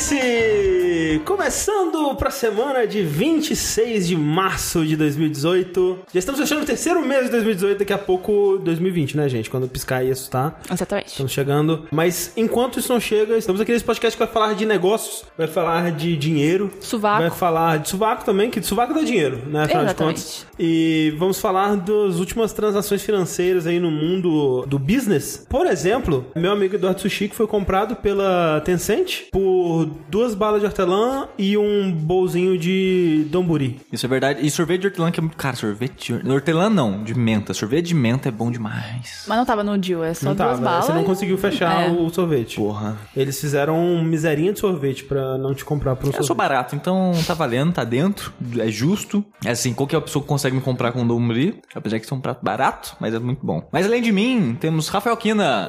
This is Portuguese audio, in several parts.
Vértice! Começando pra semana de 26 de março de 2018. Já estamos fechando o terceiro mês de 2018, daqui a pouco 2020, né, gente? Quando piscar e assustar. Exatamente. Estamos chegando. Mas enquanto isso não chega, estamos aqui nesse podcast que vai falar de negócios, vai falar de dinheiro. Sovaco. Vai falar de sovaco também, que sovaco dá dinheiro, né? Afinal de Exatamente. contas. E vamos falar das últimas transações financeiras aí no mundo do business. Por exemplo, meu amigo Eduardo Sushi que foi comprado pela Tencent por duas balas de hortelã e um bolzinho de donburi. Isso é verdade. E sorvete de hortelã que é muito. Cara, sorvete de hortelã não, de menta. Sorvete de menta é bom demais. Mas não tava no deal, é só Não duas tava, balas. você não conseguiu fechar É. o sorvete. Porra. Eles fizeram um miserinha de sorvete pra não te comprar por um Eu sou sorvete. barato, então tá valendo, tá dentro, é justo. É assim, qualquer pessoa consegue me comprar com Domri, apesar que isso é um prato barato, mas é muito bom. Mas além de mim, temos Rafael Kina,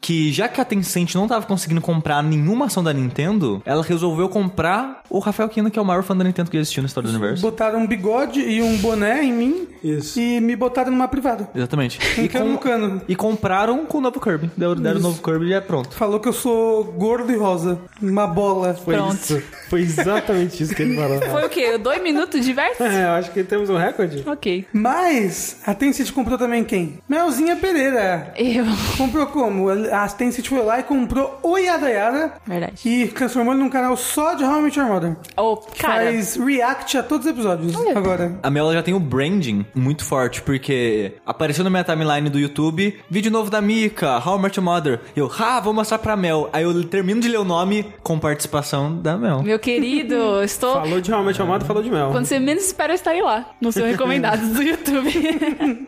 que já que a Tencent não tava conseguindo comprar nenhuma ação da Nintendo, ela resolveu comprar o Rafael Kina, que é o maior fã da Nintendo que existiu na história do universo. Botaram um bigode e um boné em mim Isso. e me botaram numa privada. Exatamente. E, cano no com- cano. e compraram com o novo Kirby. Deram, deram o novo Kirby e é pronto. Falou que eu sou gordo e rosa. Uma bola. Foi Pronto. isso. Foi exatamente isso que ele falou. Foi o quê? Dois minutos de verso? É, eu acho que temos um recorde. ok. Mas a Tencent comprou também quem? Melzinha Pereira. Eu. Comprou como? A Tencent foi lá e comprou o Yada Yada Verdade. e transformou ele num canal só de How I Met Your Mother. Ô, cara. Faz react a todos os episódios Olha. agora. A Mel já tem o branding muito forte, porque apareceu na minha timeline do YouTube, vídeo novo da Mika, How I Met Your Mother. Eu, ah, vou mostrar pra Mel. Aí eu termino de ler o nome com participação da Mel. Meu querido, estou. Falou de realmente amado, falou de mel. Quando você menos espera, eu estarei lá, no seu recomendado do YouTube.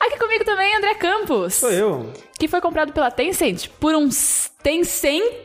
Aqui comigo também, André Campos. Sou eu. Que foi comprado pela Tencent por uns Tencento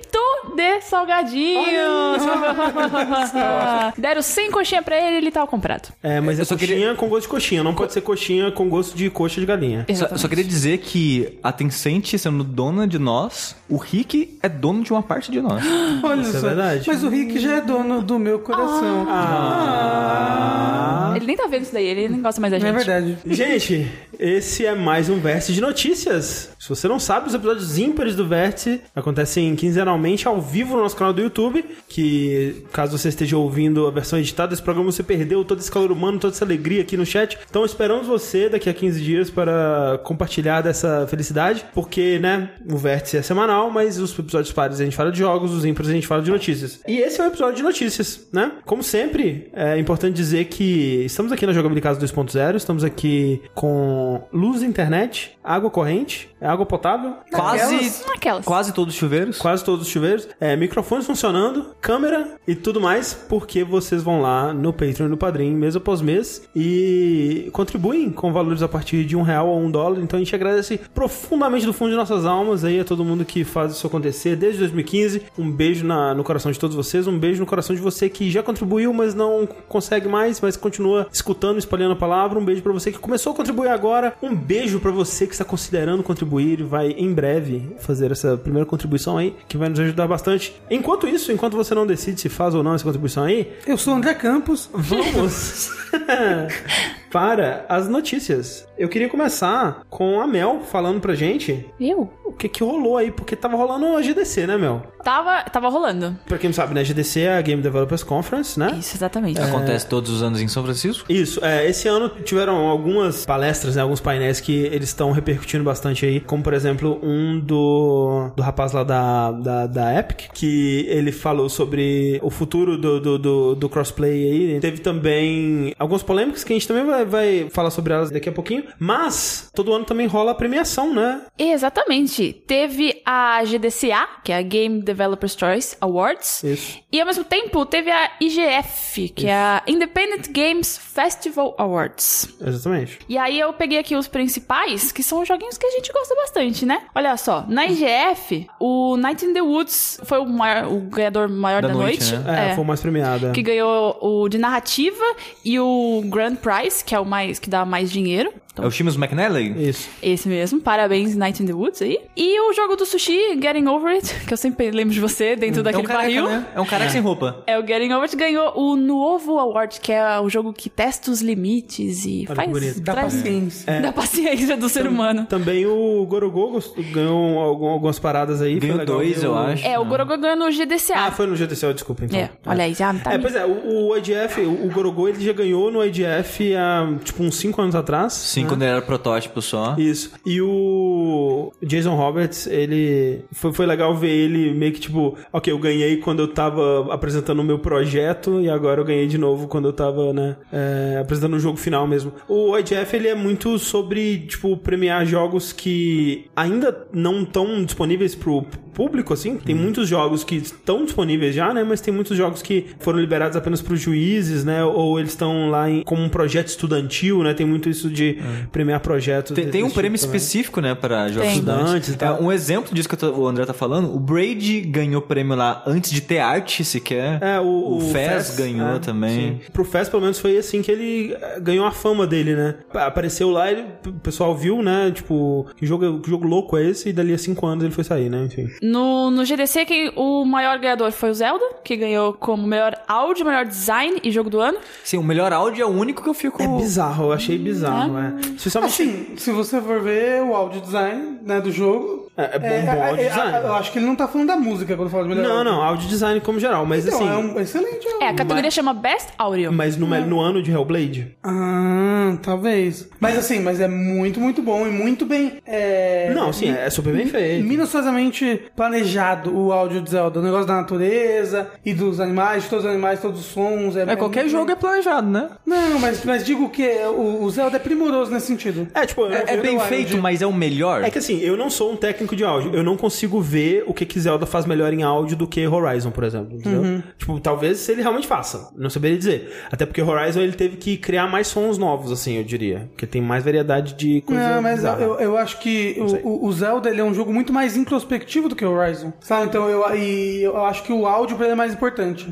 de salgadinhos. Deram 100 coxinha pra ele e ele tava comprado. É, mas é só coxinha queria- com gosto de coxinha. Não pode ser coxinha com gosto de coxa de galinha. Só, só queria dizer que a Tencent sendo dona de nós, o Rick é dono de uma parte de nós. Olha Isso é só. verdade. Mas o Rick já é dono do meu coração. Ah. Ele nem tá vendo isso daí, ele nem gosta mais da gente. É verdade. Gente, esse é mais um Vértice de Notícias. Se você não sabe, os episódios ímpares do Vértice acontecem quinzenalmente ao vivo no nosso canal do YouTube. Que, caso você esteja ouvindo a versão editada desse programa, você perdeu todo esse calor humano, toda essa alegria aqui no chat. Então esperamos você daqui a 15 dias para compartilhar dessa felicidade. Porque, né, o Vértice é semanal, mas os episódios pares a gente fala de jogos, os ímpares a gente fala de notícias. E esse é o episódio de notícias, né? Como sempre, é importante dizer que estamos aqui na Jogabilidade 2.0, estamos aqui com luz, internet, água corrente, água potável, Quase, Aquelas. quase todos os chuveiros. quase todos os chuveiros, é, microfones funcionando, câmera e tudo mais, porque vocês vão lá no Patreon e no Padrim, mês após mês, e contribuem com valores a partir de um real ou um dólar. Então a gente agradece profundamente do fundo de nossas almas aí a todo mundo que faz isso acontecer desde 2015. Um beijo na- no coração de todos vocês, um beijo no coração de você que já contribuiu, mas não consegue mais, mas continua escutando, espalhando a palavra. Um beijo pra você que começou a contribuir agora. Um beijo pra você que está considerando contribuir e vai em breve fazer essa primeira contribuição aí, que vai nos ajudar bastante. Enquanto isso, enquanto você não decide se faz ou não essa contribuição aí, Eu sou o André Campos. vamos para as notícias. Eu queria começar com a Mel falando pra gente Eu? o que que rolou aí, porque tava rolando a GDC, né, Mel? Tava, tava rolando. Pra quem não sabe, né, GDC é a Game Developers Conference, né? Isso, exatamente. Acontece todos os anos em São Francisco. Isso, é, esse ano tiveram algumas palestras, né, alguns painéis que eles estão repercutindo bastante aí, como por exemplo um do, do rapaz lá da, da, da Epic, que ele falou sobre o futuro do, do, do, do crossplay aí. Teve também algumas polêmicas que a gente também vai, vai falar sobre elas daqui a pouquinho, mas todo ano também rola a premiação, né? Exatamente. Teve a GDCA, que é a Game Developers Choice Awards. Isso. E ao mesmo tempo teve a IGF, que é a Independent Games Festival Awards. Exatamente. E aí eu peguei aqui os principais, que são os joguinhos que a gente gosta bastante, né? Olha só, na IGF, o Night in the Woods foi o, maior- o ganhador maior da, Da noite, noite. né? É, foi o mais premiado. Que ganhou o de narrativa e o Grand Prize, que é o mais que dá mais dinheiro. É o Seamus McNally? Isso. Esse mesmo, parabéns Night in the Woods aí. E o jogo do sushi, Getting Over It, que eu sempre lembro de você dentro É um daquele careca, barril. né? É um careca sem roupa. É o Getting Over It ganhou o Novo Award, que é o jogo que testa os limites e Olha faz bonito. Dá traz- paciência. da paciência do ser humano. Também o Gorogô gost- ganhou algum- algumas paradas aí. Ganhou dois, eu acho. É, o Gorogô ganhou no GDCA. Ah, foi no GDC, desculpa, então. É, olha aí, já tá. É, pois é, o, o IDF, o, o Gorogô, ele já ganhou no IDF há, tipo, uns 5 anos atrás. Sim, né? quando ele era protótipo só. Isso. E o Jason Roberts, ele. Foi, foi legal ver ele meio que tipo, ok, eu ganhei quando eu tava apresentando o meu projeto e agora eu ganhei de novo quando eu tava, né, é, apresentando o jogo final mesmo. O IGF, ele é muito sobre, tipo, premiar jogos que ainda não estão disponíveis pro público, assim. Tem muitos jogos que estão disponíveis já, né, mas tem muitos jogos que foram liberados apenas pros juízes, né, ou eles estão lá em, como um projeto estudantil, né, tem muito isso de premiar projetos. Tem, tem um tipo prêmio também. específico, né, para jogos Tem. estudantes. E. É, um exemplo disso que tô- o André tá falando, o Braid ganhou prêmio lá antes de ter arte sequer. É, o, o Fez ganhou é, também. sim. Pro Fez, pelo menos, foi assim que ele eh, ganhou a fama dele, né? Apareceu lá, ele, o pessoal viu, né? Tipo, que jogo, que jogo louco é esse? E dali a cinco anos ele foi sair, né? Enfim. No, no GDC, quem, o maior ganhador foi o Zelda, que ganhou como melhor áudio, melhor design e jogo do ano. Sim, o melhor áudio é o único que eu fico... É bizarro, eu achei bizarro, é. Especialmente. Assim, se você for ver o audio design né, do jogo. É, é bom, bom audio design. Eu acho que ele não tá falando da música quando fala de melhor Não, não, audio design como geral, mas Então, assim. é um excelente áudio. É, a categoria chama Best Audio. Mas no, no ano de Hellblade? Ah, talvez. Mas assim, mas é muito, muito bom e muito bem. É... Não, sim, é super bem feito. Minuciosamente planejado o áudio de Zelda. O negócio da natureza e dos animais, de todos os animais, todos os sons. É, qualquer muito jogo bem- é planejado, né? Não, mas, mas digo que o, o Zelda é primoroso nesse sentido. É, tipo, É, é bem feito, mas é o melhor. É que assim, eu não sou um técnico de áudio. Eu não consigo ver o que, que Zelda faz melhor em áudio do que Horizon, por exemplo. Entendeu? Uhum. Tipo, talvez se ele realmente faça. Não saberia dizer. Até porque Horizon ele teve que criar mais sons novos, assim, eu diria. Porque tem mais variedade de coisa. Não, mas bizarra. eu, eu acho que o, o- Zelda ele é um jogo muito mais introspectivo do que Horizon. Sabe? Então eu, e eu acho que o áudio pra ele é mais importante.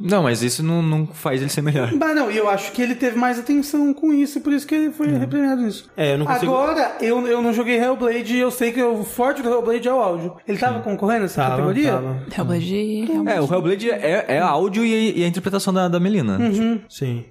Não, mas isso não, não faz ele ser melhor. Mas não, e eu acho que ele teve mais atenção com isso, por isso que ele foi repremiado nisso. É, eu não consigo- Agora, eu, eu não joguei Hellblade e eu sei que o forte do Hellblade é o áudio. Ele tava concorrendo nessa Tava, categoria? tava. Hellblade, Hellblade. É, o Hellblade é, é áudio e, e a interpretação da, da Melina. Sim.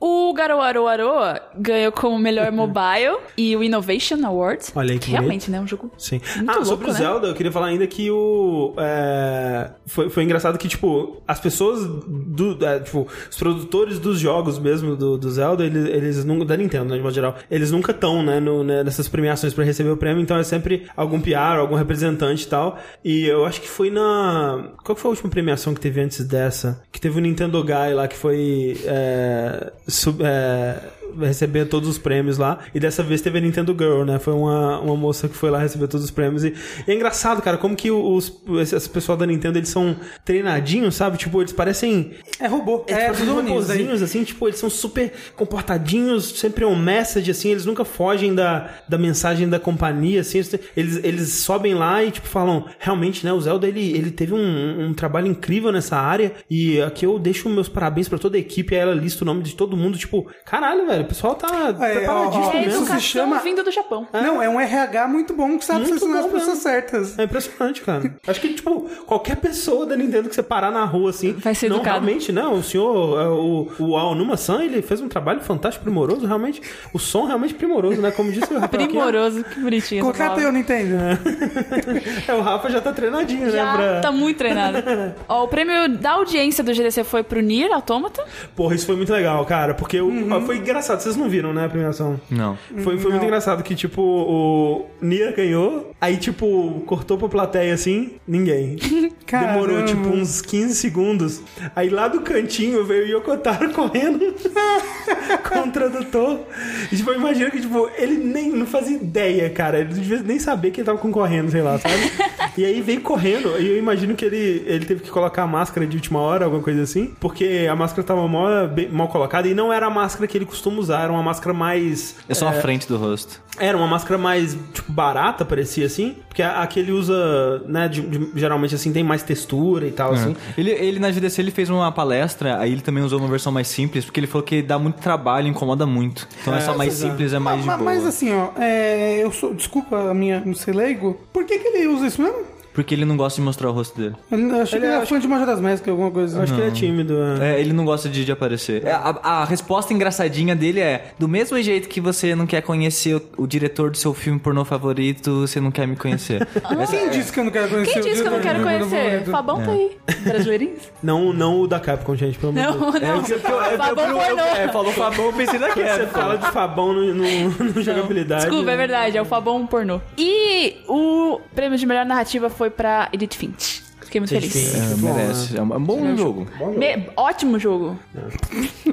O Garo Aro Aro ganhou como melhor mobile e o Innovation Award. Olha aí que Realmente, né? Um jogo Sim. ah, louco, sobre o né? Zelda, eu queria falar ainda que o. é, foi, foi engraçado que, tipo, as pessoas do. é, tipo, os produtores dos jogos mesmo do, do Zelda, eles, eles nunca. Da Nintendo, né, de modo geral, eles nunca estão, né, no- né, nessas premiações pra receber o prêmio, então é sempre algum PR, algum representante e tal. E eu acho que foi na. Qual foi a última premiação que teve antes dessa? Que teve o Nintendo Guy lá, que foi. É, sub- é, receber todos os prêmios lá. E dessa vez teve a Nintendo Girl, né? Foi uma, uma moça que foi lá receber todos os prêmios. E, e é engraçado, cara, como que os, esse, pessoal da Nintendo, eles são treinadinhos, sabe? Tipo, eles parecem... É robô. É, É, tipo, tudo nisso aí. robozinhos, assim, tipo, eles são super comportadinhos, sempre um message, assim, eles nunca fogem da, da mensagem da companhia, assim, eles, eles sobem lá e, tipo, falam, realmente, né, o Zelda, ele, ele teve um, um trabalho incrível nessa área, e aqui eu deixo meus parabéns pra toda a equipe, aí ela lista o nome de todo mundo, tipo, caralho, velho, o pessoal tá, tá É, ó, paradíssimo ó, É mesmo. isso se chama- vindo do Japão. Não, é um RH muito bom que sabe Muito selecionar as pessoas mesmo. certas. É impressionante, cara. Acho que, tipo, qualquer pessoa da Nintendo que você parar na rua, assim... Vai ser não, educado. realmente, não. O senhor, é, o, o Aonuma-san, ele fez um trabalho fantástico, primoroso, realmente. O som realmente primoroso, né? Como disse o Rafael aqui, Primoroso, que bonitinho. Contrata eu, palavra. Nintendo. É, o Rafa já tá treinadinho, né? Já Pra... tá muito treinado. Ó, o prêmio da audiência do GDC foi pro Nier Automata. Porra, isso foi muito legal, cara. Porque o- Uhum. foi engraçado. Vocês não viram, né, a premiação? Não. Foi, foi muito engraçado que, tipo, o Nia ganhou, aí, tipo, cortou pra plateia assim, ninguém. Caramba. Demorou, tipo, uns 15 segundos. Aí lá do cantinho veio o Yokotaro correndo com o tradutor. E, tipo, eu imagino que, tipo, ele nem não fazia ideia, cara. Ele não devia nem saber que ele tava concorrendo, sei lá, sabe? e aí veio correndo. E eu imagino que ele, ele teve que colocar a máscara de última hora, alguma coisa assim. Porque a máscara tava mal, bem- mal colocada e não era a máscara que ele costuma usar. Era uma máscara mais... É só a frente do rosto. Era uma máscara mais, tipo, barata, parecia assim. Porque a, a que ele usa, né, de- de- geralmente assim, tem mais textura e tal, assim. Ele, ele na GDC ele fez uma palestra, aí ele também usou uma versão mais simples, porque ele falou que dá muito trabalho incomoda muito. Então essa mais exato. simples é mais de Ma- boa. Mas assim, ó, é, eu sou. Desculpa a minha não ser leigo. Por que, que ele usa isso mesmo? Porque ele não gosta de mostrar o rosto dele. Eu achei Ele que ele era acha- fã de Majora's Mask, alguma coisa. Acho que ele é tímido. é. É, ele não gosta de, de aparecer. É, A, a resposta engraçadinha dele é: do mesmo jeito que você não quer conhecer o, o diretor do seu filme pornô favorito, você não quer me conhecer. Essa- Quem disse que eu não quero conhecer Quem o disse que eu não quero conhecer? Fabão tá aí. Brasileirinhos? Não, não o da Capcom, gente, pelo amor de Deus. Não, não. É, eu- eu- Fabão pornô. é, falou Fabão, eu pensei na Você fala de Fabão no, no- no jogabilidade. Desculpa, é verdade, é o Fabão pornô. E o prêmio de melhor narrativa foi pra Edith Finch. Fiquei muito feliz. É, merece. É um, é um bom jogo. Me- ótimo jogo.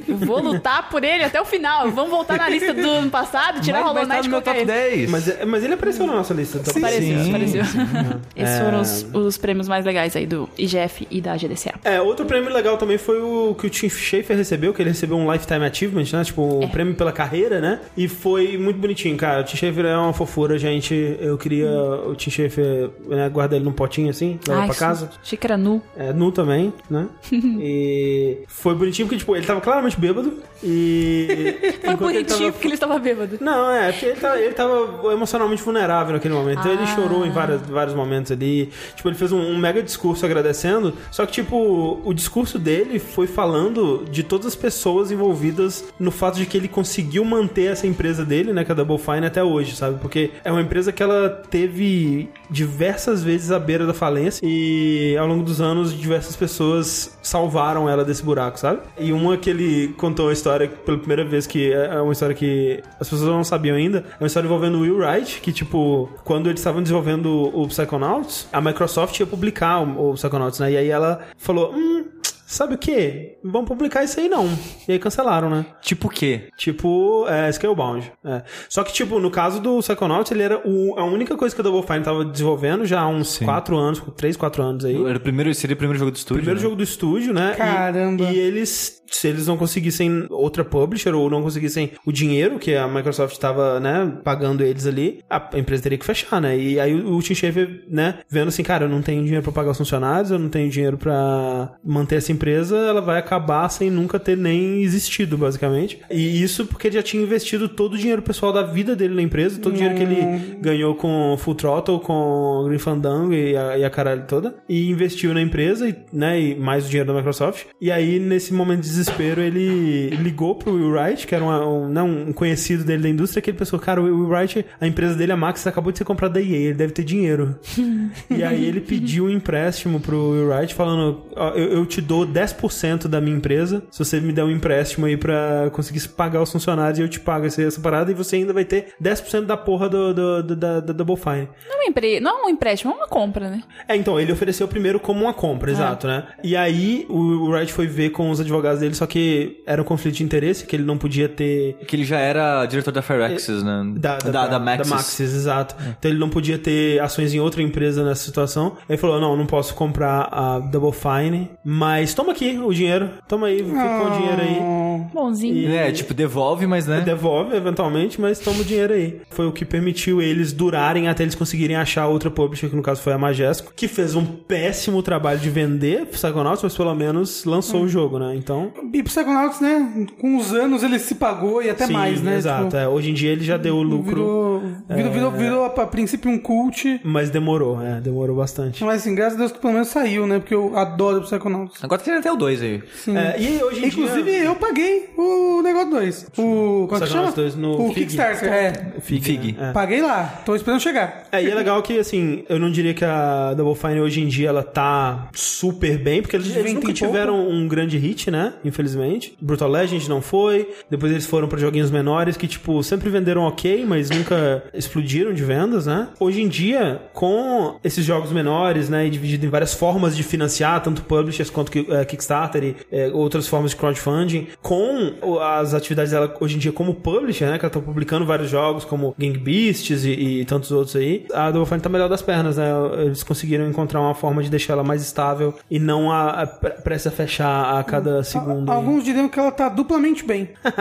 Eu vou lutar por ele até o final. Vamos voltar na lista do ano passado, tirar Mas- Hollow mas tá Knight no e meu top ele. 10. Mas, é- mas ele apareceu na nossa lista. Então Apareceu, Sim, apareceu. Esses É. foram os, os prêmios mais legais aí do IGF e da GDCA. É, outro prêmio legal também foi o que o Tim Schafer recebeu, que ele recebeu um Lifetime Achievement, né? Tipo, um É. prêmio pela carreira, né? E foi muito bonitinho, cara. O Tim Schafer é uma fofura, gente. Eu queria o Tim Schafer né, guardar ele num potinho assim, levar Ai, pra casa. Xícara nu. É, nu também, né? e foi bonitinho porque, tipo, ele tava claramente bêbado e... Foi enquanto ele bonitinho tava- porque ele estava bêbado. Não, é, porque ele, tá- ele tava emocionalmente vulnerável naquele momento. Então ele Ah. chorou em vários, vários momentos ali. Tipo, ele fez um, um mega discurso agradecendo. Só que, tipo, o discurso dele foi falando de todas as pessoas envolvidas no fato de que ele conseguiu manter essa empresa dele, né, que é a Double Fine, até hoje, sabe? Porque é uma empresa que ela teve diversas vezes à beira da falência e ao longo dos anos diversas pessoas salvaram ela desse buraco, sabe? E uma que ele contou a história pela primeira vez que é uma história que as pessoas não sabiam ainda, é uma história envolvendo Will Wright, que tipo, quando eles estavam desenvolvendo o Psychonauts, a Microsoft ia publicar o, o Psychonauts, né? E aí ela falou: "Hum, Sabe o que? Vamos publicar isso aí não. E aí cancelaram, né? Tipo o quê? Tipo, é, Scalebound. É. Só que, tipo, no caso do Psychonauts, ele era o- a única coisa que a Double Fine tava desenvolvendo já há uns Sim. 4 anos, 3, 4 anos aí. Era o primeiro, seria o primeiro jogo do estúdio. Primeiro né? jogo do estúdio, né? E- Caramba. E, eles, se eles não conseguissem outra publisher ou não conseguissem o dinheiro que a Microsoft tava, né, pagando eles ali, a empresa teria que fechar, né? E aí o, o Tim Schafer, né, vendo assim, cara, eu não tenho dinheiro pra pagar os funcionários, eu não tenho dinheiro pra manter essa empresa, ela vai acabar sem nunca ter nem existido, basicamente. E isso porque ele já tinha investido todo o dinheiro pessoal da vida dele na empresa, todo o dinheiro que ele ganhou com Full Throttle, com Green Fandango e a, e a caralho toda, e investiu na empresa, e, né, e mais o dinheiro da Microsoft. E aí, nesse momento de desespero, ele ligou pro Will Wright, que era uma- um, né, um conhecido dele da indústria, que ele pensou, cara, o Will Wright, a empresa dele, a Max, acabou de ser comprada da EA, ele deve ter dinheiro. e aí ele pediu um empréstimo pro Will Wright, falando, ó, eu, eu te dou 10% da minha empresa, se você me der um empréstimo aí pra conseguir pagar os funcionários, e eu te pago essa, essa parada, e você ainda vai ter 10% da porra do, do- do- da, da Double Fine. Não é, empre... não é um empréstimo, é uma compra, né? É, então, ele ofereceu primeiro como uma compra, exato, né? E aí o Wright foi ver com os advogados dele, só que era um conflito de interesse, que ele não podia ter Que ele já era diretor da Firaxis, né? da, da, da, Maxis. Da Maxis, exato. Então ele não podia ter ações em outra empresa nessa situação. Ele falou: não, não posso comprar a Double Fine, mas toma aqui o dinheiro. Toma aí, fica com o dinheiro aí. Bonzinho. É, tipo, devolve, mas né? Devolve eventualmente, mas toma o dinheiro aí. Foi o que permitiu eles durarem até eles conseguirem achar outra publisher, que no caso foi a Majesco, que fez um péssimo trabalho de vender Psychonauts, mas pelo menos lançou o jogo, né? Então. E Psychonauts, né? Com os anos ele se pagou e até sim, mais, né? Exato. Tipo, é. Hoje em dia ele já deu o lucro, Virou, virou, virou, virou a, a princípio um cult. mas demorou, é, demorou bastante. Mas assim, graças a Deus que pelo menos saiu, né? Porque eu adoro Psychonauts. Agora tem até o 2 aí. É, e hoje em Inclusive, dia. eu paguei o negócio 2. O. É que chama? Psychonauts 2 no o Fig. Kickstarter, é. Fig. Fig. né? É. Paguei lá, tô esperando chegar. É, e é legal que, assim, eu não diria que a Double Fine hoje em dia ela tá super bem, porque eles, eles nunca tiveram um grande hit, né? Infelizmente. Brutal Legend não foi. Depois eles foram pra joguinhos menores que, tipo, sempre venderam ok, mas nunca explodiram de vendas, né? Hoje em dia, com esses jogos menores, né, e dividido em várias formas de financiar, tanto publishers quanto que- eh, Kickstarter e eh, outras formas de crowdfunding, com as atividades dela hoje em dia como publisher, né, que ela tá publicando vários jogos como Gang Beasts e, e tantos outros aí, a Double Fine tá melhor das pernas, né? Eles conseguiram encontrar uma forma de deixar ela mais estável e não a, a pre- prestes a fechar a cada segundo. aí. Alguns diriam que ela tá duplamente bem.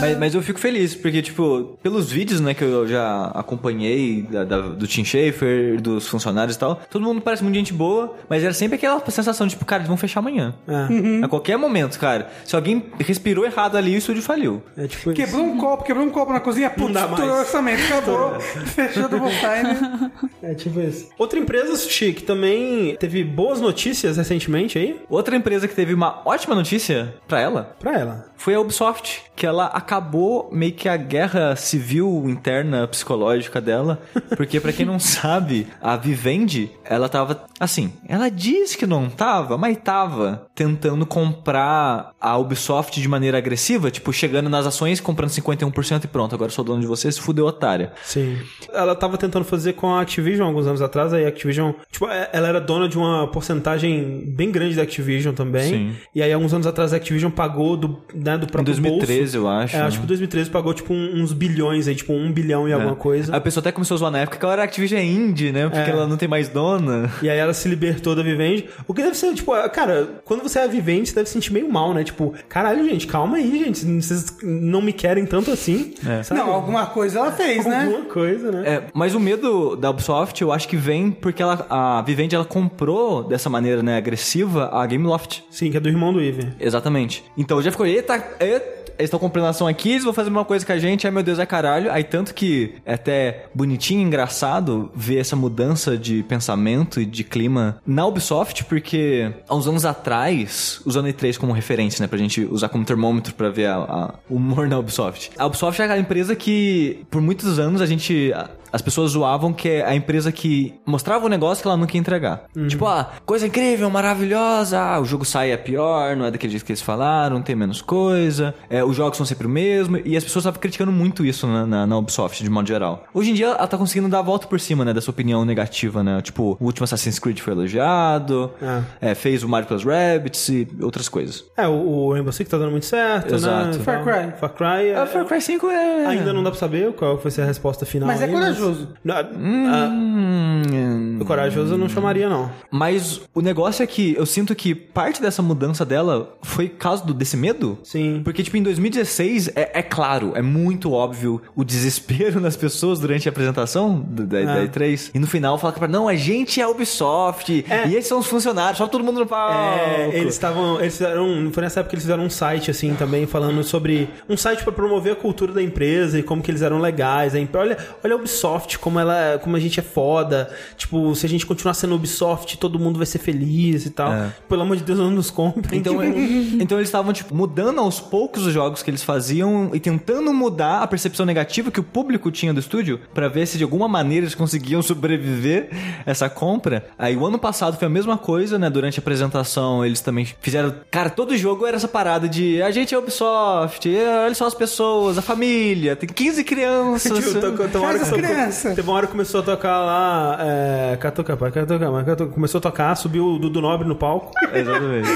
Mas, mas eu fico feliz, porque, tipo, pelos vídeos, né, que eu já acompanhei da- da- do Tim Schafer, dos funcionários e tal, todo mundo parece muito gente boa, mas era sempre aquela sensação, tipo, cara, eles vão fechar amanhã. É. A qualquer momento, cara. Se alguém respirou errado ali o estúdio faliu. É tipo Quebrou um copo, quebrou um copo na cozinha, putz, estourou o mais. orçamento, acabou. Fechou Double Fine. É tipo isso. Outra empresa, Sushi, que também teve boas notícias recentemente aí, Outra empresa que teve uma ótima notícia pra ela pra ela. foi a Ubisoft, que ela acabou meio que a guerra civil interna psicológica dela, porque pra quem não sabe, a Vivendi, ela tava assim, ela diz que não tava, mas tava tentando comprar a Ubisoft de maneira agressiva, tipo chegando nas ações, comprando 51% e pronto, agora sou dono de você, se fudeu otária. Sim. Ela tava tentando fazer com a Activision alguns anos atrás, aí a Activision, tipo, é- ela era dona de uma porcentagem bem grande da Activision também. Sim. E aí, alguns anos atrás, a Activision pagou do, né, do Em próprio 2013, bolso. eu acho. É, né? acho que em 2013 pagou, tipo, uns bilhões aí, tipo, um bilhão e alguma coisa. A pessoa até começou a zoar na época que ela era Activision indie, né? Porque É. ela não tem mais dona. E aí ela se libertou da Vivendi. O que deve ser, tipo, cara, quando você é a Vivendi, você deve se sentir meio mal, né? Tipo, caralho, gente, calma aí, gente. Vocês não me querem tanto assim. É. Sabe? Não, alguma coisa ela fez, né? Alguma coisa, né? É, mas o medo da Ubisoft, eu acho que vem porque ela, a Vivendi ela comprou dessa maneira, né, agressiva a Gameloft. Sim, que é do irmão do Ivan. Exatamente. Então já ficou, eita, eita, estão comprando ação aqui, eles vão fazer uma coisa com a gente, ai meu Deus, é caralho. Aí tanto que é até bonitinho, engraçado ver essa mudança de pensamento e de clima na Ubisoft, porque há uns anos atrás, usando a E3 como referência, né, pra gente usar como termômetro pra ver o humor na Ubisoft. A Ubisoft é aquela empresa que, por muitos anos, a gente... As pessoas zoavam que é a empresa que mostrava o negócio que ela nunca ia entregar. Tipo, ah, coisa incrível, maravilhosa, ah, o jogo sai é pior, não é daquele jeito que eles falaram, tem menos coisa, é, os jogos são sempre o mesmo, e as pessoas estavam criticando muito isso na, na, na Ubisoft, de modo geral. Hoje em dia, ela tá conseguindo dar a volta por cima, né, dessa opinião negativa, né? Tipo, o último Assassin's Creed foi elogiado, é, fez o Mario Plus Rabbids e outras coisas. É, o, o Rainbow Six tá dando muito certo, Exato. né? Far Cry. Far Cry. É, Far Cry 5 é... Ainda não dá pra saber qual vai ser a resposta final. Mas é aí, corajoso. Não, ah, Hum, corajoso eu não chamaria, não. Mas o negócio é que eu sinto que parte dessa mudança dela foi causa desse medo. Sim. Porque, tipo, em 2016, é, é claro, é muito óbvio o desespero nas pessoas durante a apresentação da, da, da E3. E no final fala que não, a gente é a Ubisoft. E esses são os funcionários, só todo mundo no palco. É, eles estavam. Eles fizeram. Foi nessa época que eles fizeram um site, assim, também, falando sobre. Um site pra promover a cultura da empresa e como que eles eram legais. A empresa, olha, olha a Ubisoft, como ela. Como a gente é foda. Tipo, se a gente continuar sendo Ubisoft, todo mundo vai ser feliz e tal. É. Pelo amor de Deus, não nos comprem. Então, então eles estavam, tipo, mudando aos poucos os jogos que eles faziam e tentando mudar a percepção negativa que o público tinha do estúdio pra ver se de alguma maneira eles conseguiam sobreviver essa compra. Aí o ano passado foi a mesma coisa, né? Durante a apresentação eles também fizeram... Cara, todo jogo era essa parada de a gente é Ubisoft, olha só as pessoas, a família, tem 15 crianças. Tocou- teve uma hora Faz que as tocou- crianças. Teve uma hora que começou a tocar lá. É, Catuca, pai, Catuca, mas Catuca. Começou a tocar, subiu o Dudu Nobre no palco. Exatamente.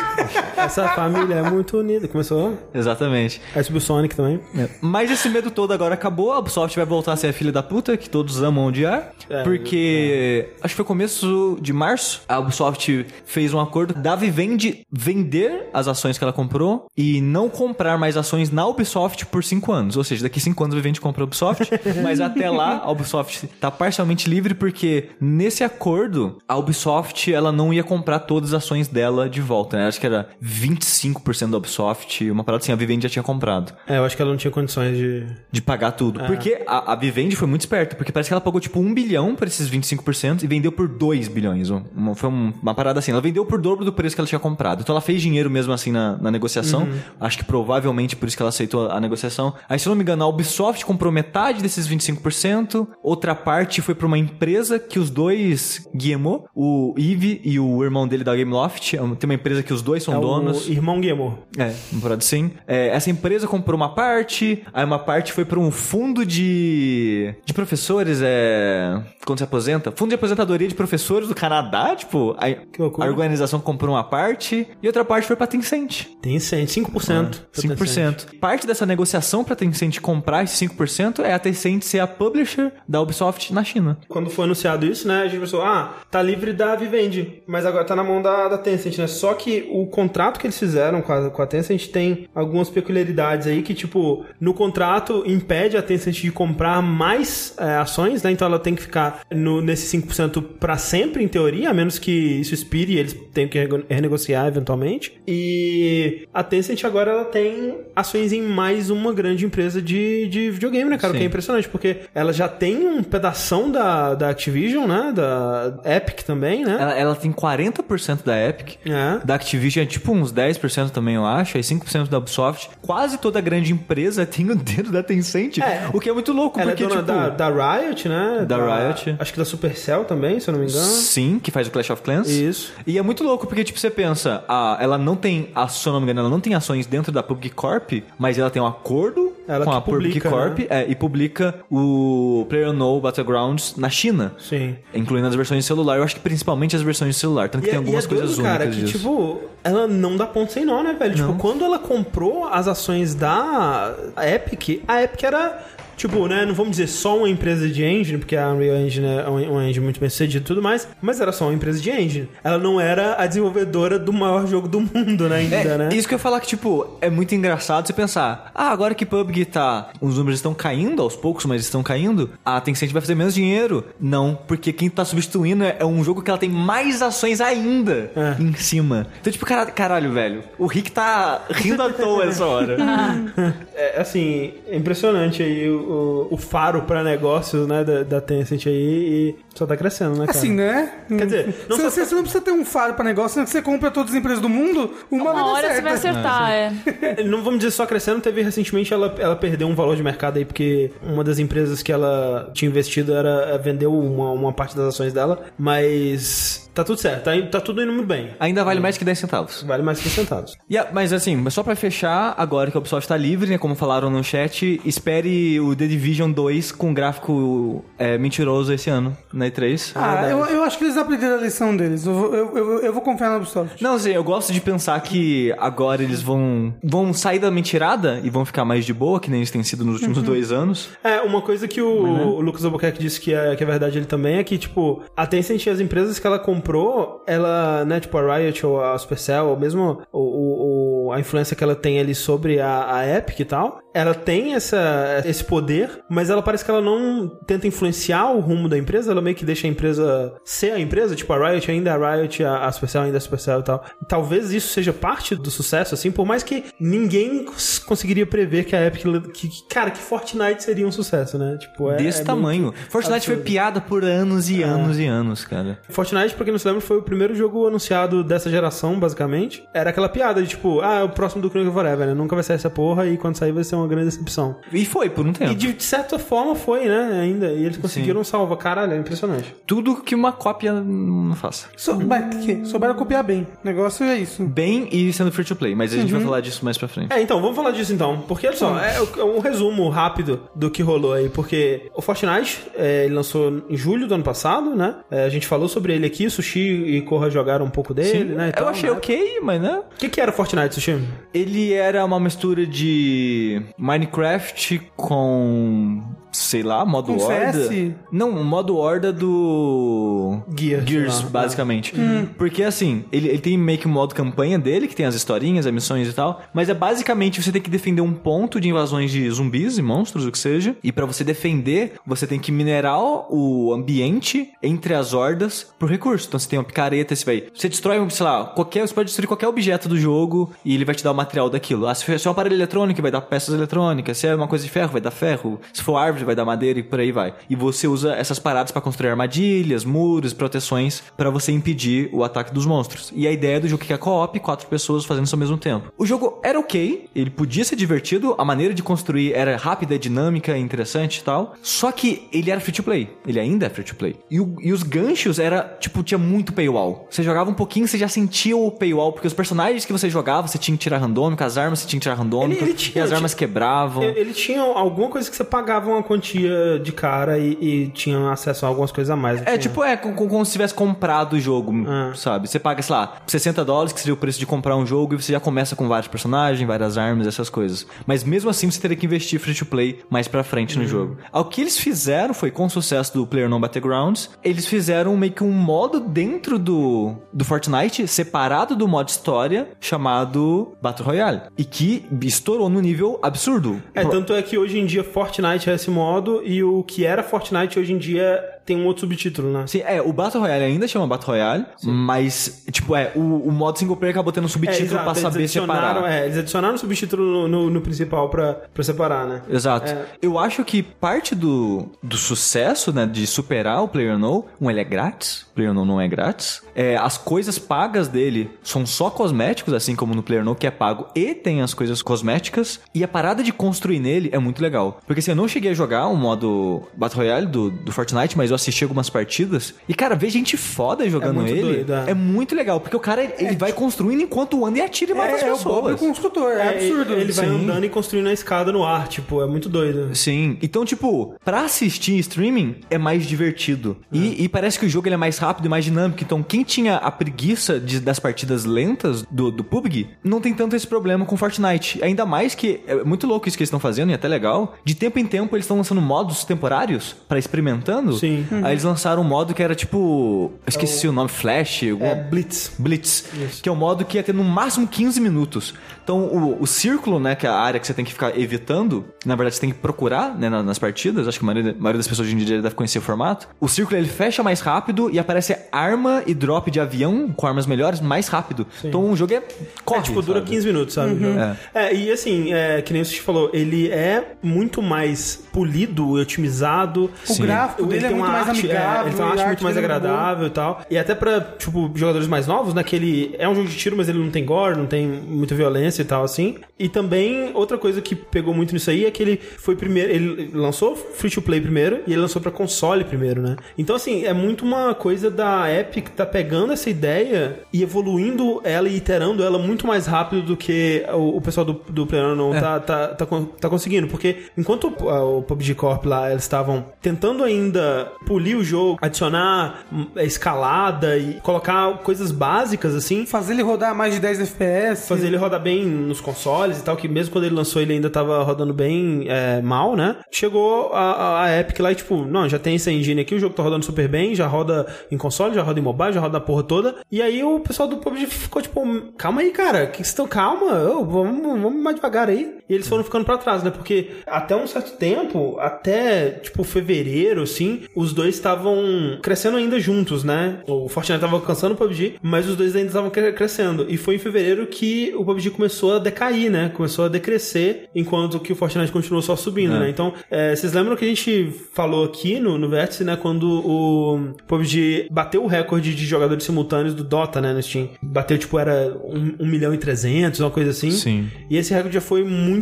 Essa família é muito unida. Começou. Exatamente. Aí subiu o Sonic também. É, Mas esse medo todo agora acabou, a Ubisoft vai voltar a ser a filha da puta, que todos amam odiar. É, porque acho que foi começo de março, a Ubisoft fez um acordo da Vivendi vender as ações que ela comprou e não comprar mais ações na Ubisoft por 5 anos. Ou seja, daqui 5 anos a Vivendi compra a Ubisoft, mas até lá a Ubisoft tá parcialmente livre porque nesse acordo a Ubisoft ela não ia comprar todas as ações dela de volta, né? Acho que era 25% da Ubisoft, uma parada assim, a Vivendi já tinha comprado É, eu acho que ela não tinha condições de. de pagar tudo. Porque a, a Vivendi foi muito esperta, porque parece que ela pagou tipo 1 bilhão por esses 25% e vendeu por 2 bilhões. Um- Uma, foi um- uma parada assim. Ela vendeu por dobro do preço que ela tinha comprado. Então ela fez dinheiro mesmo assim na, na negociação. Acho que provavelmente por isso que ela aceitou a, a negociação. Aí, se eu não me engano, a Ubisoft comprou metade desses 25%. Outra parte foi pra uma empresa que os dois guiemou. O Yves e o irmão dele da Gameloft. É Tem uma empresa que os dois são É donos. o irmão Guillermo. É, uma parada assim. É, essa empresa comprou uma parte, aí uma parte foi para um fundo de, de professores, é. Quando se aposenta? Fundo de aposentadoria de professores do Canadá, tipo, a, a organização comprou uma parte e outra parte foi pra Tencent. 100, 5%. Ah, 5%. Parte dessa negociação pra Tencent comprar esse 5% é a Tencent ser a publisher da Ubisoft na China. Quando foi anunciado isso, né, a gente pensou, ah, tá livre da Vivendi, mas agora tá na mão da, da Tencent, né? Só que o contrato que eles fizeram com a, com a Tencent tem algumas celeridades aí que, tipo, no contrato impede a Tencent de comprar mais é, ações, né? Então ela tem que ficar no, nesse 5% pra sempre, em teoria, a menos que isso expire e eles tenham que renegociar eventualmente. E a Tencent agora ela tem ações em mais uma grande empresa de, de videogame, né, cara? O que é Sim. impressionante, porque ela já tem um pedação da, da Activision, né? Da Epic também, né? Ela, ela tem 40% da Epic. É. Da Activision é tipo uns 10% também, eu acho. Aí 5% da Ubisoft. Quase toda grande empresa tem o dedo da Tencent. É. O que é muito louco, Ela porque, é dona tipo... da, da Riot, né? Da Riot. Acho que da Supercell também, se eu não me engano. Sim, que faz o Clash of Clans. Isso. E é muito louco, porque, tipo, você pensa, a, ela não tem, a, se eu não me engano, ela não tem ações dentro da Public Corp, mas ela tem um acordo Ela com a Public publica, Corp né? é, e publica o PlayerUnknown Battlegrounds na China. Sim. Incluindo as versões de celular. Eu acho que principalmente as versões de celular. Tanto que tem é- algumas é coisas doido, cara, únicas que, disso. tipo, ela não dá ponto sem nó, né, velho? Tipo, quando ela comprou as ações da Epic, a Epic era, tipo, né, não vamos dizer só uma empresa de engine, porque a Unreal Engine é uma engine muito bem sucedida e tudo mais, mas era só uma empresa de engine. Ela não era a desenvolvedora do maior jogo do mundo, né, ainda, É, né? isso que eu ia falar que, tipo, é muito engraçado você pensar, ah, agora que PUBG tá. Os números estão caindo aos poucos, mas estão caindo, a Tencent vai fazer menos dinheiro. Não, porque quem tá substituindo é, é um jogo que ela tem mais ações ainda É. em cima. Então, tipo, cara, caralho, velho. O Rick tá rindo à toa essa hora. É, assim, é impressionante aí o, o, o faro pra negócio, né, da, da Tencent aí e só tá crescendo, né, cara? Assim, né? Quer dizer, não você, só- você- você não precisa ter um faro pra negócio, senão que você compra todas as empresas do mundo, uma, Uma hora você vai acertar, é. É, Não vamos dizer só crescendo, teve recentemente ela, ela perdeu um valor de mercado aí, porque uma das empresas que ela tinha investido era vendeu uma, uma parte das ações dela, mas tá tudo certo, tá, tá tudo indo muito bem. Ainda vale mais que 10 centavos. Vale mais que centavos. Yeah, mas assim, mas só pra fechar, agora que a Ubisoft tá livre, né, como falaram no chat, espere o The Division 2 com gráfico é, mentiroso esse ano, na E3. Ah, eu, eu acho que eles aprenderam a lição deles. Eu, vou- eu, eu, eu vou confiar na Ubisoft. Não, assim, eu gosto de pensar que agora eles vão vão sair da mentirada e vão ficar mais de boa, que nem eles têm sido nos últimos dois anos. É, uma coisa que o, o Lucas Albuquerque disse que é, que é verdade ele também é que, tipo, a Tencent e as empresas que ela comprou, ela, né, tipo, a Riot ou a Supercell, ou mesmo o, o- o- a influência que ela tem ali sobre a, a Epic e tal, ela tem essa, esse poder, mas ela parece que ela não tenta influenciar o rumo da empresa, ela meio que deixa a empresa ser a empresa, tipo, a Riot ainda é a Riot, a, a Supercell ainda é a Supercell e tal. Talvez isso seja parte do sucesso, assim, por mais que ninguém cons- conseguiria prever que a Epic, que, que- cara, que Fortnite seria um sucesso, né? Tipo, é, Desse é tamanho. Fortnite foi absurdo. piada por anos e anos e anos, cara. Fortnite, pra quem não se lembra, foi o primeiro jogo anunciado dessa geração, basicamente. Era aquela piada de tipo, ah, é o próximo do Chronicles Forever, né? Nunca vai sair essa porra e quando sair vai ser uma grande decepção. E foi por um tempo. E de certa forma foi, né? Ainda. E eles conseguiram salvar. Caralho, é impressionante. Tudo que uma cópia não faça. So, mas que? Souberam copiar bem. O negócio é isso. Bem e sendo free to play, mas a gente vai falar disso mais pra frente. É, então, vamos falar disso então. Porque, olha só, é é um resumo rápido do que rolou aí. Porque o Fortnite, é, ele lançou em julho do ano passado, né? É, a gente falou sobre ele aqui, Sushi e Corra jogaram um pouco dele, né? e eu achei né? ok, mas né? O que, que era o Fortnite, Sushi? Ele era uma mistura de Minecraft com, sei lá, modo Com horda. Não, o modo horda do Gear, Gears, lá. basicamente. Porque assim, ele, ele tem meio que um modo campanha dele, que tem as historinhas, as missões e tal, mas é basicamente você tem que defender um ponto de invasões de zumbis e monstros, o que seja, e pra você defender, você tem que minerar o ambiente entre as hordas por recurso. Então você tem uma picareta, você vai, você destrói, sei lá, qualquer, você pode destruir qualquer objeto do jogo e ele vai te dar o material daquilo. Ah, se for um aparelho eletrônico, vai dar peças eletrônicas, se é uma coisa de ferro, vai dar ferro, se for árvore, vai dar madeira e por aí vai. E você usa essas paradas pra construir armadilhas, muros, proteções pra você impedir o ataque dos monstros. E a ideia do jogo é que é co-op, quatro pessoas fazendo isso ao mesmo tempo. O jogo era ok, ele podia ser divertido, a maneira de construir era rápida, dinâmica, interessante e tal. Só que ele era free to play. Ele ainda é free to play. E, o- e os ganchos era, tipo, tinha muito paywall. Você jogava um pouquinho, você já sentia o paywall, porque os personagens que você jogava, você tinha que tirar randômico, as armas você tinha que tirar randômico, Ele- ele e tinha- as tinha- armas quebravam. Ele tinha alguma coisa que você pagava uma quantia de cara e, e tinham acesso a algumas coisas a mais. É Tinha- tipo, é com- com- como se tivesse comprado o jogo, Ah. sabe? Você paga, sei lá, 60 dólares, que seria o preço de comprar um jogo, e você já começa com vários personagens, várias armas, essas coisas. Mas mesmo assim, você teria que investir free to play mais pra frente Uhum. no jogo. O que eles fizeram foi, com o sucesso do PlayerUnknown Battlegrounds, eles fizeram meio que um modo dentro do, do Fortnite, separado do modo história, chamado Battle Royale. E que estourou no nível absurdo. É, tanto é que hoje em dia Fortnite é esse modo e o que era Fortnite hoje em dia tem um outro subtítulo, né? Sim, é, o Battle Royale ainda chama Battle Royale, mas, tipo, é, o, o modo single player acabou tendo um subtítulo exato, pra eles saber separar. É, eles adicionaram o subtítulo no, no- no principal pra, pra separar, né? Exato. É. Eu acho que parte do, do sucesso, né, de superar o PlayerUnknown, um, ele é grátis, o PlayerUnknown não é grátis, é, as coisas pagas dele são só cosméticos, assim como no PlayerUnknown, que é pago e tem as coisas cosméticas, e a parada de construir nele é muito legal. Porque assim, eu não cheguei a jogar o modo Battle Royale do, do Fortnite, mas eu assisti algumas partidas, e cara, ver gente foda jogando muito ele doido, é. é muito legal, porque o cara, ele, ele vai construindo enquanto anda e atira e mata as É, é o Bob pessoas. construtor, é, absurdo. Ele vai Sim. andando e construindo a escada no ar, tipo, é muito doido. Sim. Então, tipo, pra assistir streaming é mais divertido. E, e parece que o jogo ele é mais rápido e mais dinâmico. Então, quem tinha a preguiça de- das partidas lentas do, do PUBG, não tem tanto esse problema com Fortnite. Ainda mais que é muito louco isso que eles estão fazendo e até legal. De tempo em tempo eles estão lançando modos temporários pra experimentando. Sim. Aí eles lançaram um modo que era tipo. Eu esqueci o... nome, Flash. alguma- É Blitz. Blitz, que é um modo que ia ter no máximo 15 minutos. Então, o, o círculo, né, que é a área que você tem que ficar evitando, na verdade você tem que procurar, né, na- nas partidas, acho que a maioria, a maioria das pessoas hoje em dia deve conhecer o formato. O círculo, ele fecha mais rápido e aparece arma e drop de avião com armas melhores mais rápido. Então, o jogo é... Corre, é, tipo, dura sabe? 15 minutos, sabe? o jogo? É. e assim, é, que nem você falou, ele é muito mais polido e otimizado. O gráfico Ele dele é tem muito uma mais arte, amigável. É, ele tem uma arte a muito mais é agradável e tal. E até pra, tipo, jogadores mais novos, né? Que ele é um jogo de tiro, mas ele não tem gore, não tem muita violência e tal, assim. E também, outra coisa que pegou muito nisso aí é que ele foi primeiro. Ele lançou free to play primeiro e ele lançou pra console primeiro, né? Então, assim, é muito uma coisa da Epic tá pegando essa ideia e evoluindo ela e iterando ela muito mais rápido do que o, o pessoal do, do PlayerUnknown tá, tá, tá, con- tá conseguindo. Porque enquanto o, a- o PUBG Corp lá, eles estavam tentando ainda polir o jogo, adicionar hum, escalada e colocar coisas básicas, assim, Fazer ele rodar mais de 10 FPS. fazer ele rodar bem nos consoles e tal, que mesmo quando ele lançou ele ainda tava rodando bem é, mal, né? Chegou a, a- Epic lá e tipo, não, já tem essa engine aqui, o jogo tá rodando super bem, já roda em console, já roda em mobile, já roda a porra toda. E aí o pessoal do PUBG ficou tipo, calma aí, cara, que estão, calma, ô, vamos, vamos mais devagar aí. E eles foram ficando pra trás, né? Porque até um certo tempo, até tipo fevereiro, assim, os dois estavam crescendo ainda juntos, né? O Fortnite tava alcançando o PUBG, mas os dois ainda estavam cre- crescendo. E foi em fevereiro que o PUBG começou a decair, né? Começou a decrescer, enquanto que o Fortnite continuou só subindo, né? Então, é, vocês lembram que a gente falou aqui no, no Vértice, né? Quando o PUBG bateu o recorde de jogadores simultâneos do Dota, né? No Steam. Bateu, tipo, era 1, milhão e 300, uma coisa assim. Sim. E esse recorde já foi muito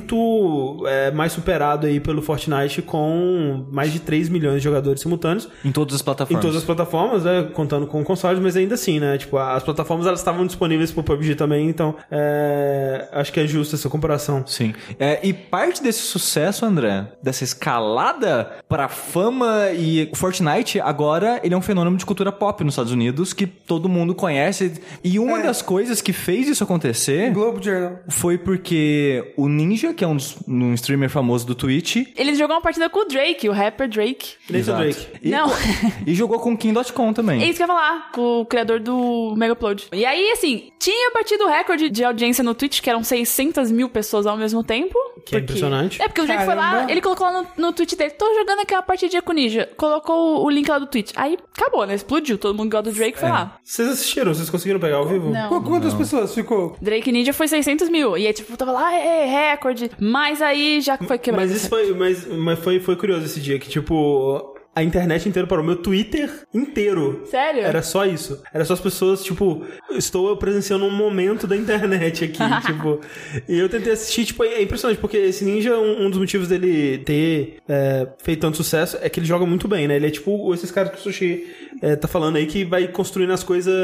é, mais superado aí pelo Fortnite com mais de 3 milhões de jogadores simultâneos. Em todas as Em plataformas. todas as plataformas, né? Contando com consoles, mas ainda assim, né? Tipo, as plataformas elas estavam disponíveis pro PUBG também, então é, acho que é justa essa comparação. Sim. É, e parte desse sucesso, André, dessa escalada pra fama e o Fortnite, agora ele é um fenômeno de cultura pop nos Estados Unidos que todo mundo conhece. E uma É. das coisas que fez isso acontecer Globo Journal. foi porque o Ninja, que é um, dos- um streamer famoso do Twitch, Ele jogou uma partida com o Drake, o rapper Drake. Exato. Drake. E, Não. e jogou com o King.com também. É isso que eu ia falar, com o criador do Mega Upload. E aí, assim, tinha batido o recorde de audiência no Twitch, que eram 600 mil pessoas ao mesmo tempo. Que é impressionante. É, porque o Drake foi lá, ele colocou lá no, no tweet dele, tô jogando aquela partidinha com o Ninja. Colocou o, link lá do Twitch. Aí, acabou, né? Explodiu. Todo mundo gosta do Drake foi lá. Vocês assistiram? Vocês conseguiram pegar ao vivo? Não. Qu- Quantas pessoas ficou? Drake Ninja foi 600 mil. E aí, tipo, tava lá, é, recorde. Mas aí já foi quebrado. Mas isso foi, mas, mas foi, foi curioso esse dia, que tipo, a internet inteira parou. Meu Twitter inteiro. Sério? Era só isso. Era só as pessoas, tipo, estou presenciando um momento da internet aqui, tipo. E eu tentei assistir, tipo, é impressionante, porque esse ninja, um, um dos motivos dele ter é, feito tanto sucesso é que ele joga muito bem, né? Ele é tipo esses caras que o Sushi é, tá falando aí, que vai construindo as coisas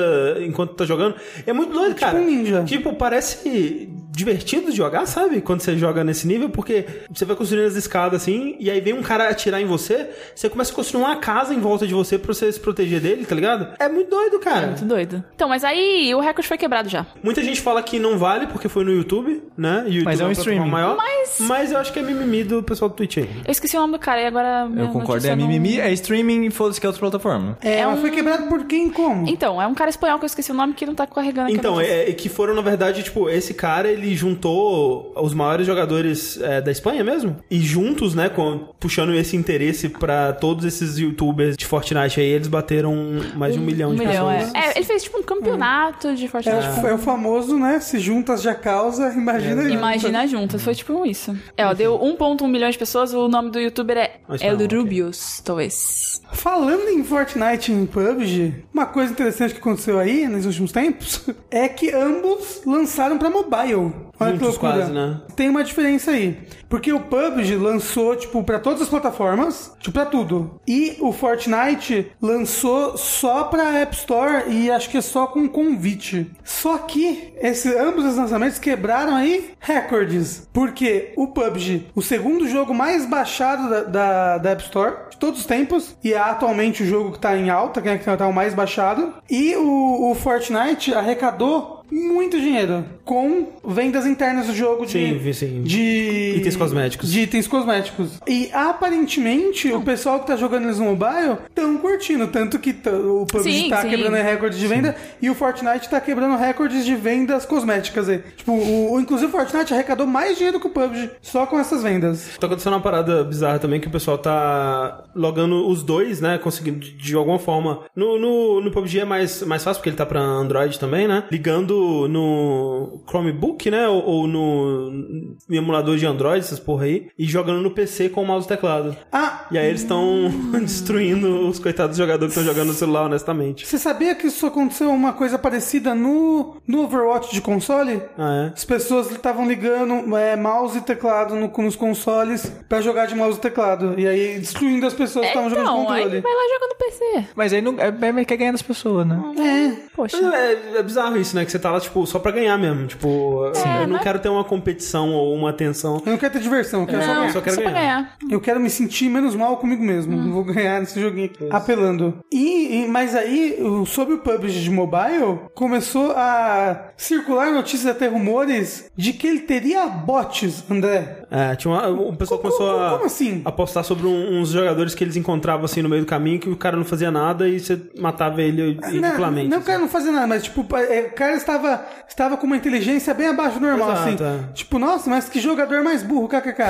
enquanto tá jogando. É muito doido, cara. um ninja. Tipo, parece divertido de jogar, sabe? Quando você joga nesse nível, porque você vai construindo as escadas assim, e aí vem um cara atirar em você, você começa a construir uma casa em volta de você pra você se proteger dele, tá ligado? É muito doido, cara. Muito doido. Então, mas aí o recorde foi quebrado já. Muita gente fala que não vale porque foi no YouTube, né? E o YouTube Mas é um uma plataforma streaming. maior. Mas- Mas eu acho que é mimimi do pessoal do Twitch aí. Eu esqueci o nome do cara e agora. Eu concordo, é não- mimimi, é streaming e foda-se que é outra plataforma. É, É mas um- foi quebrado por quem como? Então, é um cara espanhol que eu esqueci o nome que não tá carregando Então, é, é que foram, na verdade, tipo, esse cara, ele juntou os maiores jogadores é, da Espanha mesmo, e juntos, né, com, puxando esse interesse pra todos esses youtubers de Fortnite aí, eles bateram mais de um, milhão de milhão, pessoas. é. É, ele fez tipo um campeonato de É, Fortnite. o- é o famoso, né? Se juntas já causa, imagina juntas. Imagina juntas, foi tipo isso. É, ó, deu 1.1 milhão de pessoas, o nome do youtuber é Mas tá, El ok. Rubius, talvez. Falando em Fortnite e em PUBG, uma coisa interessante que aconteceu aí nos últimos tempos é que ambos lançaram pra mobile. Olha que loucura. quase, né? Tem uma diferença aí. Porque o PUBG lançou, tipo, pra todas as plataformas, tipo, pra tudo. E o Fortnite lançou só pra App Store e acho que é só com convite. Só que esse, ambos os lançamentos quebraram aí recordes. Porque o PUBG, o segundo jogo mais baixado da, da, da App Store de todos os tempos, e é atualmente o jogo que tá em alta, que é que tá o mais baixado. E o, o Fortnite arrecadou muito dinheiro com vendas internas do jogo de, Sim, de Itens cosméticos. De itens cosméticos. E aparentemente o pessoal que tá jogando eles no mobile tão curtindo, tanto que o PUBG Sim, tá sim. quebrando recordes de venda e o Fortnite tá quebrando recordes de vendas cosméticas aí. Tipo, o, o- inclusive o Fortnite arrecadou mais dinheiro que o PUBG só com essas vendas. Tá acontecendo uma parada bizarra também que o pessoal tá logando os dois, né? Conseguindo de, de alguma forma. No, no, no PUBG é mais, mais fácil porque ele tá pra Android também, né? Ligando no Chromebook, né? Ou, ou no, no emulador de Android, essas porra aí. E jogando no PC com o mouse e teclado. Ah, E aí eles estão destruindo os coitados jogadores que estão jogando no celular, honestamente. você sabia que isso aconteceu uma coisa parecida no, no Overwatch de console? Ah, é? As pessoas estavam ligando é, mouse e teclado no, nos consoles pra jogar de mouse e teclado. E aí destruindo as pessoas que estavam jogando de Então, aí controle. vai lá jogar no PC. Mas aí não, é, é, quer ganhar das pessoas, né? É. Poxa. É, é bizarro isso, né? Que você tá lá, tipo, só pra ganhar mesmo. Tipo, eu não mas- quero ter uma competição ou uma atenção. Eu não quero ter diversão, eu quero só Não, ganhar. só quero só ganhar. ganhar. Eu quero me sentir menos mal comigo mesmo. Vou ganhar nesse joguinho aqui, apelando. E, e- mas aí, sobre o PUBG de mobile, começou a circular notícias até rumores de que ele teria bots, André. É, tinha uma, o pessoal Como- começou a, como assim? a postar sobre um- uns jogadores que eles encontravam assim no meio do caminho que o cara não fazia nada e você matava ele Não, ridiculamente. não, o cara não fazia nada, mas tipo, é, o cara estava, estava com uma inteligência bem abaixo do normal, Exato, assim. é. Tipo, nossa, mas que jogador mais burro, kkk.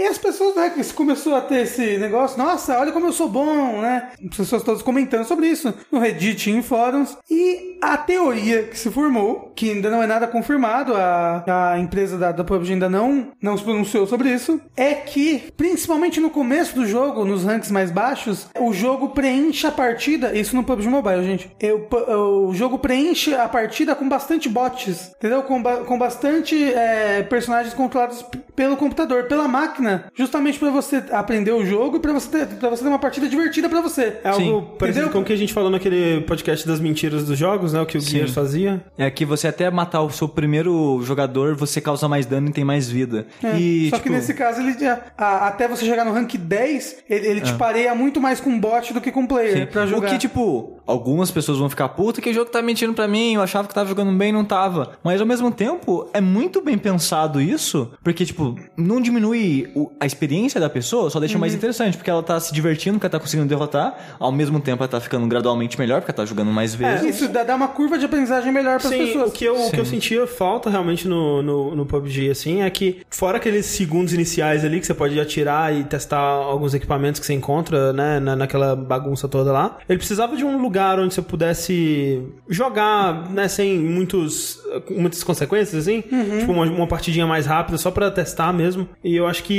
E as pessoas, né, que começou a ter esse negócio, nossa, olha como eu sou bom, né? As pessoas todas comentando sobre isso no Reddit e em fóruns. E a teoria que se formou, que ainda não é nada confirmado, a, a empresa da, da PUBG ainda não, não se pronunciou sobre isso, é que, principalmente no começo do jogo, nos ranks mais baixos, o jogo preenche a partida, isso no PUBG Mobile, gente. Eu, o jogo preenche a partida com bastante bots, entendeu? Com, com bastante é, personagens controlados pelo computador, pela máquina, justamente pra você aprender o jogo e pra você ter, pra você ter uma partida divertida pra você. É algo Sim. parecido Entendeu? com o que a gente falou naquele podcast das mentiras dos jogos, né? O que o Gears fazia. É que você até matar o seu primeiro jogador, você causa mais dano e tem mais vida. É, E, Só tipo, que nesse caso, ele já- a- até você chegar no rank 10, ele, ele te pareia muito mais com bot do que com player pra O jogar. que, tipo, algumas pessoas vão ficar puta que o jogo tá mentindo pra mim, eu achava que tava jogando bem e não tava. Mas ao mesmo tempo, é muito bem pensado isso, porque, tipo, não diminui o- a experiência da pessoa, só deixa Uhum. mais interessante, porque ela tá se divertindo, porque ela tá conseguindo derrotar, ao mesmo tempo ela tá ficando gradualmente melhor, porque ela tá jogando mais vezes. Isso dá, dá uma curva de aprendizagem melhor para as Sim, pessoas. o que, eu, o que eu sentia falta realmente no, no, no PUBG, assim, é que, fora aqueles segundos iniciais ali que você pode atirar e testar alguns equipamentos que você encontra, né, na, naquela bagunça toda lá, ele precisava de um lugar onde você pudesse jogar, né, sem muitos, muitas consequências, assim, tipo uma, uma partidinha mais rápida, só pra testar mesmo. E eu acho que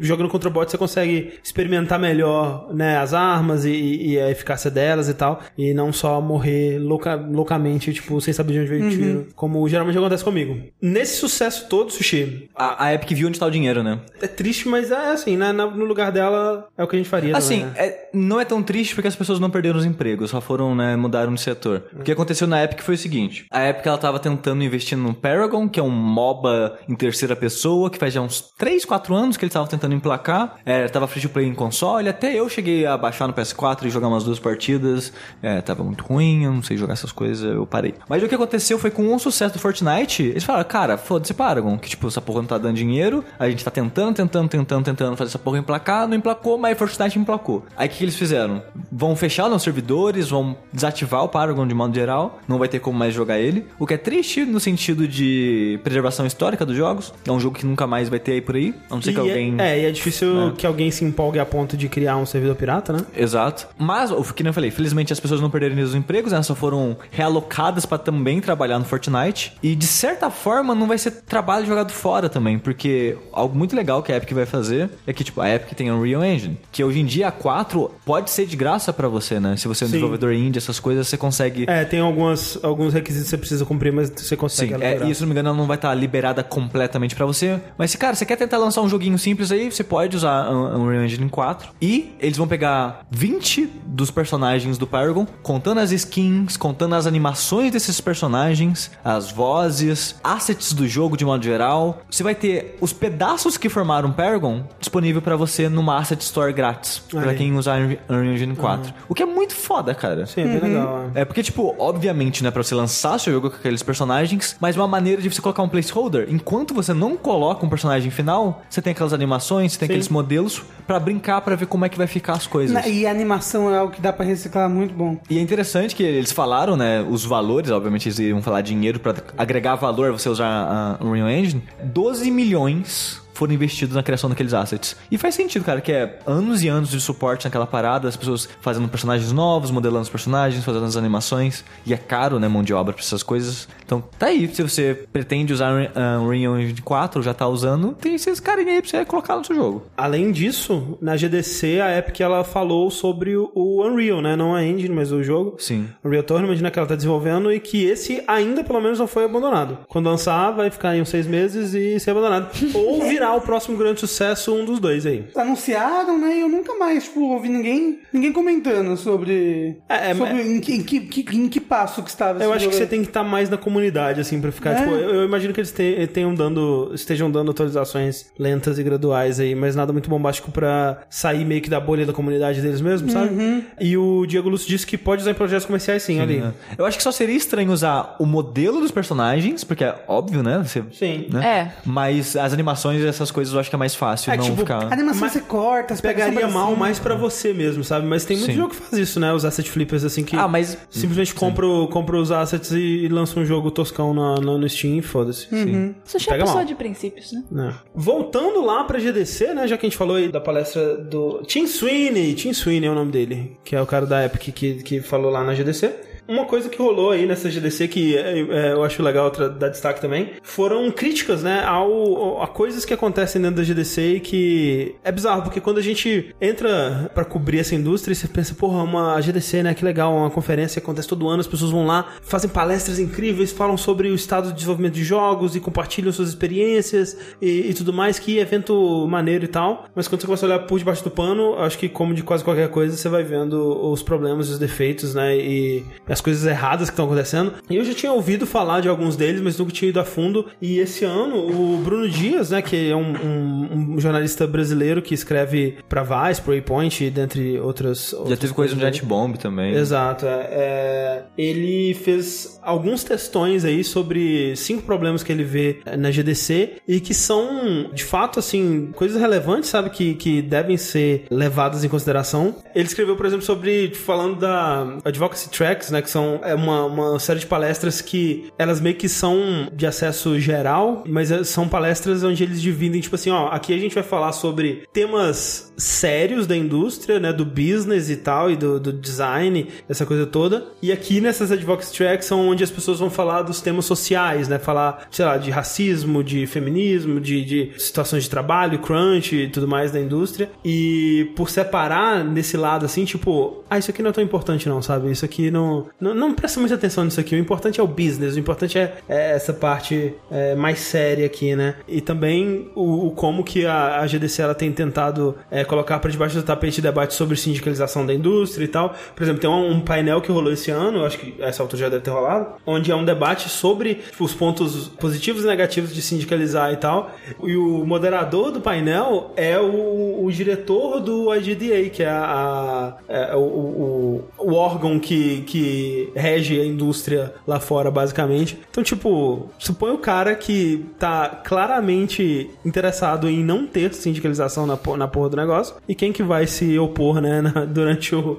jogando contra bot você consegue experimentar melhor, né, as armas e, e a eficácia delas e tal, e não só morrer louca, loucamente, tipo, sem saber de onde veio o tiro, como geralmente acontece comigo. Nesse sucesso todo, Sushi, A, a Epic viu onde tá o dinheiro, né? é triste, mas é assim, né, no lugar dela é o que a gente faria Assim, também, né? é- não é tão triste porque as pessoas não perderam os empregos. emprego, só foram, né, mudaram de setor. O que aconteceu na Epic foi o seguinte: a Epic ela tava tentando investir no Paragon, que é um MOBA em terceira pessoa, que faz já uns 3, 4 anos que eles estavam tentando emplacar. É, tava free to play em console, até eu cheguei a baixar no PS4 e jogar umas duas partidas. É, tava muito ruim, eu não sei jogar essas coisas, eu parei. Mas o que aconteceu foi com o sucesso do Fortnite, eles falaram, cara, foda-se Paragon, que tipo, essa porra não tá dando dinheiro, a gente tá tentando, tentando, tentando, tentando fazer essa porra emplacar, não emplacou, mas Fortnite emplacou. Aí o que, que eles fizeram? Vão fechar os servidores, vão desativar o Paragon de modo geral, não vai ter como mais jogar ele. O que é triste no sentido de preservação histórica dos jogos. É um jogo que nunca mais vai ter aí por aí, a não ser que E alguém. É, é, e é difícil É. que alguém se empolgue a ponto de criar um servidor pirata, né? Exato. Mas, o que nem eu falei, felizmente as pessoas não perderam os empregos, né? Só foram realocadas pra também trabalhar no Fortnite. E de certa forma não vai ser trabalho jogado fora também, porque algo muito legal que a Epic vai fazer é que, tipo, a Epic tem Unreal Engine, que hoje em dia a 4 pode ser de graça pra você, né? Se você é um Sim. desenvolvedor indie, essas coisas, você consegue. É, tem algumas, alguns requisitos que você precisa cumprir, mas você consegue Sim, é, e se não me engano, ela não vai estar liberada completamente pra você. Mas, se, cara, você quer tentar lançar um joguinho simples aí, você pode usar Unreal Engine 4. E eles vão pegar 20 dos personagens do Paragon, contando as skins, contando as animações desses personagens, as vozes, assets do jogo de modo geral. Você vai ter os pedaços que formaram Paragon disponível pra você numa Asset Store grátis, pra Aí. quem usar Unreal Engine 4. O que é muito foda, cara. Sim, é bem legal. é. É porque, tipo, obviamente, né, pra você lançar seu jogo com aqueles personagens, mas uma maneira de você colocar um placeholder. Enquanto você não coloca um personagem final, você tem aquelas animações, você tem Sim. aqueles modelos pra brincar, pra ver como é que vai ficar as coisas. Na- E a animação é algo que dá pra reciclar muito bom. E é interessante que eles falaram, né, os valores, obviamente eles iam falar dinheiro pra agregar valor você usar a Unreal Engine. 12 milhões foram investidos na criação daqueles assets. E faz sentido, cara, que é anos e anos de suporte naquela parada, as pessoas fazendo personagens novos, modelando os personagens, fazendo as animações. E é caro, né, mão de obra pra essas coisas. Então, tá aí. Se você pretende usar a Unreal Engine 4, já tá usando, tem esses carinha aí pra você colocar no seu jogo. Além disso, na GDC, a Epic ela falou sobre o, Unreal, né? Não a engine, mas o jogo. Sim. Unreal Tournament, né, que ela tá desenvolvendo e que esse ainda, pelo menos, não foi abandonado. Quando lançar, vai ficar em uns seis meses e ser abandonado. Ou virar o próximo grande sucesso, um dos dois aí. Anunciaram, né? E eu nunca mais, tipo, ouvi ninguém, ninguém comentando sobre. É, é, sobre mas- em, que, em, que, que- em que passo que estava Eu acho que você jogo. tem que estar mais na comunidade, assim, pra ficar, É. tipo, eu, eu imagino que eles te- tenham dando, estejam dando atualizações lentas e graduais aí, mas nada muito bombástico pra sair meio que da bolha da comunidade deles mesmos, sabe? Uhum. E o Diego Lúcio disse que pode usar em projetos comerciais sim, ali. É. Eu acho que só seria estranho usar o modelo dos personagens, porque é óbvio, né? Você, Sim. né? É. Mas as animações essas coisas eu acho que é mais fácil É, não tipo, ficar. A animação Mas você corta, as Pegaria pegaria mal mais pra você mesmo, sabe? Mas tem muito Sim. jogo que faz isso, né? Os asset flippers, assim, que Ah, mas. simplesmente compra, o- compra os assets e lança um jogo toscão na- no, no Steam e foda-se. Sim. Sushi é Pega pessoa mal. de princípios, né? né? Voltando lá pra GDC, né? Já que a gente falou aí da palestra do Tim Sweeney, Tim Sweeney é o nome dele, que é o cara da Epic que, que falou lá na GDC. Uma coisa que rolou aí nessa GDC que é, é, eu acho legal dar destaque também foram críticas, né, ao, a coisas que acontecem dentro da GDC e que é bizarro, porque quando a gente entra pra cobrir essa indústria, você pensa, porra, uma GDC, né, que legal, uma conferência que acontece todo ano, as pessoas vão lá, fazem palestras incríveis, falam sobre o estado de desenvolvimento de jogos e compartilham suas experiências e, e tudo mais, que evento maneiro e tal. Mas quando você começa a olhar por debaixo do pano, acho que como de quase qualquer coisa, você vai vendo os problemas os defeitos, né, e as coisas erradas que estão acontecendo. E eu já tinha ouvido falar de alguns deles, mas nunca tinha ido a fundo. E esse ano, o Bruno Dias, né, que é um, um- um jornalista brasileiro que escreve pra Vice, pro Waypoint, dentre outras... Já teve coisa no Jet Bomb também. Exato. é, é, ele fez alguns textões aí sobre cinco problemas que ele vê é, na GDC e que são, de fato, assim, coisas relevantes, sabe? Que, que devem ser levadas em consideração. Ele escreveu, por exemplo, sobre, falando da Advocacy Tracks, né? Que são é uma, uma série de palestras que elas meio que são de acesso geral, mas é- são palestras onde eles dividem, tipo assim, ó, aqui a gente vai falar sobre temas sérios da indústria, né? Do business e tal, e do, do design, essa coisa toda. E aqui nessas Advocacy Tracks são onde as pessoas vão falar dos temas sociais, né? Falar, sei lá, de racismo, de feminismo, de, de situações de trabalho, crunch e tudo mais da indústria. E por separar nesse lado, assim, tipo, ah, isso aqui não é tão importante não, sabe? Isso aqui não, não, não presta muita atenção nisso aqui. O importante é o business, o importante é, é essa parte é, mais séria aqui, né? E também o, o como que a, a GDC ela tem tentado é, colocar para debaixo do tapete debate sobre sindicalização da indústria e tal. Por exemplo, tem um, um painel que rolou esse ano, acho que essa altura já deve ter rolado, onde é um debate sobre tipo, os pontos positivos e negativos de sindicalizar e tal. E o moderador do painel é o, o diretor do IGDA, que é, a, é o, o, o órgão que, que rege a indústria lá fora, basicamente. Então, tipo, supõe o cara que tá claramente interessado em não ter sindicalização na, na porra do negócio e quem que vai se opor, né, na- durante o-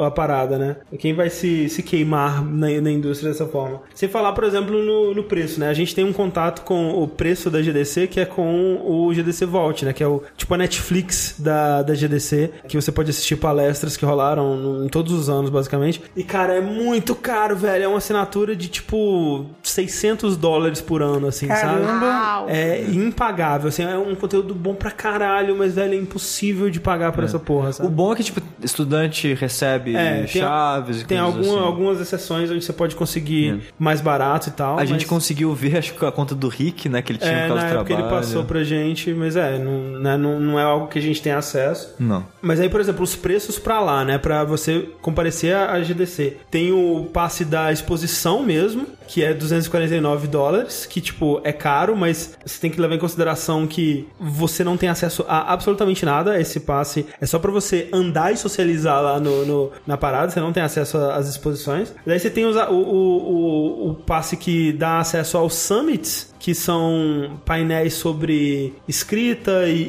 a parada, né? Quem vai se, se queimar na, na indústria dessa forma. Sem falar, por exemplo, no, no preço, né? A gente tem um contato com o preço da GDC, que é com o GDC Vault, né? Que é o tipo a Netflix da, da GDC, que você pode assistir palestras que rolaram no- em todos os anos, basicamente. E, cara, é muito caro, velho. É uma assinatura de, tipo, 600 dólares por ano, assim, sabe? Caramba. Uau. É impagável, assim, é um conteúdo bom pra caralho, mas, velho, é impossível de pagar por essa porra, O sabe? bom é que, tipo, estudante recebe É, tem- chaves e Tem coisas alguma- assim. algumas exceções onde você pode conseguir mais barato e tal. A gente mas- conseguiu ver, acho que a conta do Rick, né? Que ele tinha É, por causa na do trabalho. ele passou pra gente, mas é, não, né, não, não é algo que a gente tem acesso. Não. Mas aí, por exemplo, os preços pra lá, né? Pra você comparecer à GDC. Tem o passe da exposição mesmo, que é 249 dólares, que, tipo, é caro, mas você tem que levar em consideração que você não tem acesso a absolutamente nada. Esse passe é só pra você andar e socializar lá no, no- na parada, você não tem acesso às exposições. Daí você tem o, o, o, o passe que dá acesso aos summits, que são painéis sobre escrita e,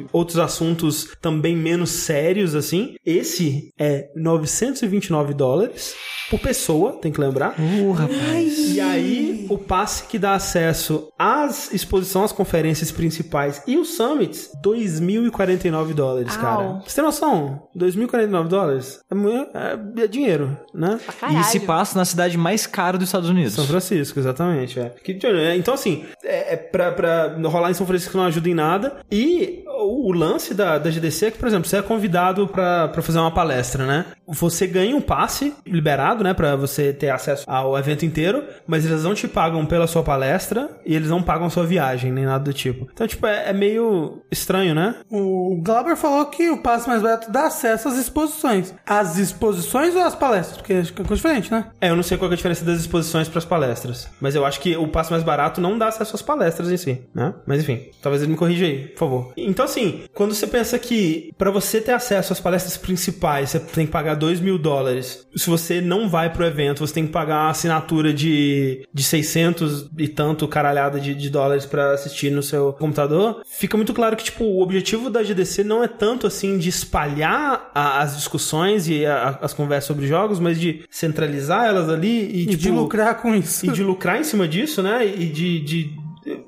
e outros assuntos também menos sérios, assim. Esse é 929 dólares por pessoa, tem que lembrar. Uh, rapaz. E aí, o passe que dá acesso às exposições, às conferências principais e os summits, 2.049 dólares, Au. cara. Você tem noção? 2.049 dólares é, é- é dinheiro, né? E se passa na cidade mais cara dos Estados Unidos. São Francisco, exatamente. É. Que- é, Então, assim, é, é pra, pra rolar em São Francisco não ajuda em nada. E o, o lance da, da GDC é que, por exemplo, você é convidado pra, pra fazer uma palestra, né? Você ganha um passe liberado, né? Pra você ter acesso ao evento inteiro, mas eles não te pagam pela sua palestra e eles não pagam sua viagem, nem nada do tipo. Então, tipo, é, é meio estranho, né? O Glauber falou que o passe mais barato dá acesso às exposições. As exposições ou às palestras? Porque acho que é coisa diferente, né? É, eu não sei qual é a diferença das exposições pras palestras, mas eu acho que o passe mais barato não dá acesso às palestras em si, né? Mas enfim, talvez ele me corrija aí, por favor. Então, assim, quando você pensa que pra você ter acesso às palestras principais, você tem que pagar 2 mil dólares. Se você não vai pro evento, você tem que pagar uma assinatura de, de 600 e tanto caralhada de, de dólares pra assistir no seu computador. Fica muito claro que, tipo, o objetivo da GDC não é tanto, assim, de espalhar a- as discussões e a- as conversas sobre jogos, mas de centralizar elas ali e, E tipo, de lucrar com isso. e de lucrar em cima disso, né? E de, de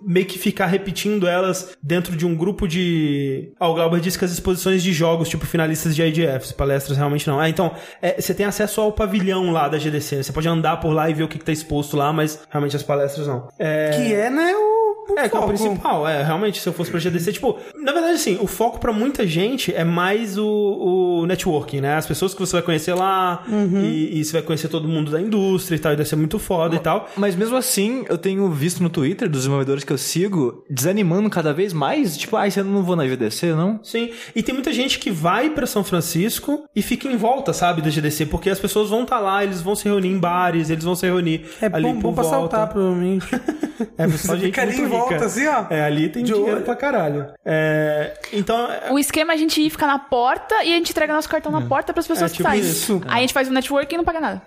meio que ficar repetindo elas dentro de um grupo de. Ah, o Glauber disse que as exposições de jogos, tipo finalistas de IDFs, palestras realmente não. Ah, então, é, você tem acesso ao pavilhão lá da GDC. Você pode andar por lá e ver o que, que tá exposto lá, mas realmente as palestras não. É, Que é, né, o, o é, que é o foco. principal, é, realmente, se eu fosse pra GDC, tipo, na verdade, assim, o foco pra muita gente é mais o, o networking, né? As pessoas que você vai conhecer lá, e, e você vai conhecer todo mundo da indústria e tal, e deve ser muito foda e tal. Mas mesmo assim, eu tenho visto no Twitter dos desenvolvedores que eu sigo desanimando cada vez mais. Tipo, ai, você não vou na GDC, não? Sim, e tem muita gente que vai pra São Francisco e fica em volta, sabe, da GDC, porque as pessoas vão estar lá, eles vão se reunir em bares, eles vão se reunir É ali bom, por bom pra volta. saltar, provavelmente. É, só gente muito volta, rica. assim, ó. É, ali tem De dinheiro olho. pra caralho. É, então, é- O esquema é a gente ir ficar na porta e a gente entrega nosso cartão na porta pras pessoas É, que tipo saem. isso. Aí a gente faz o network e não paga nada.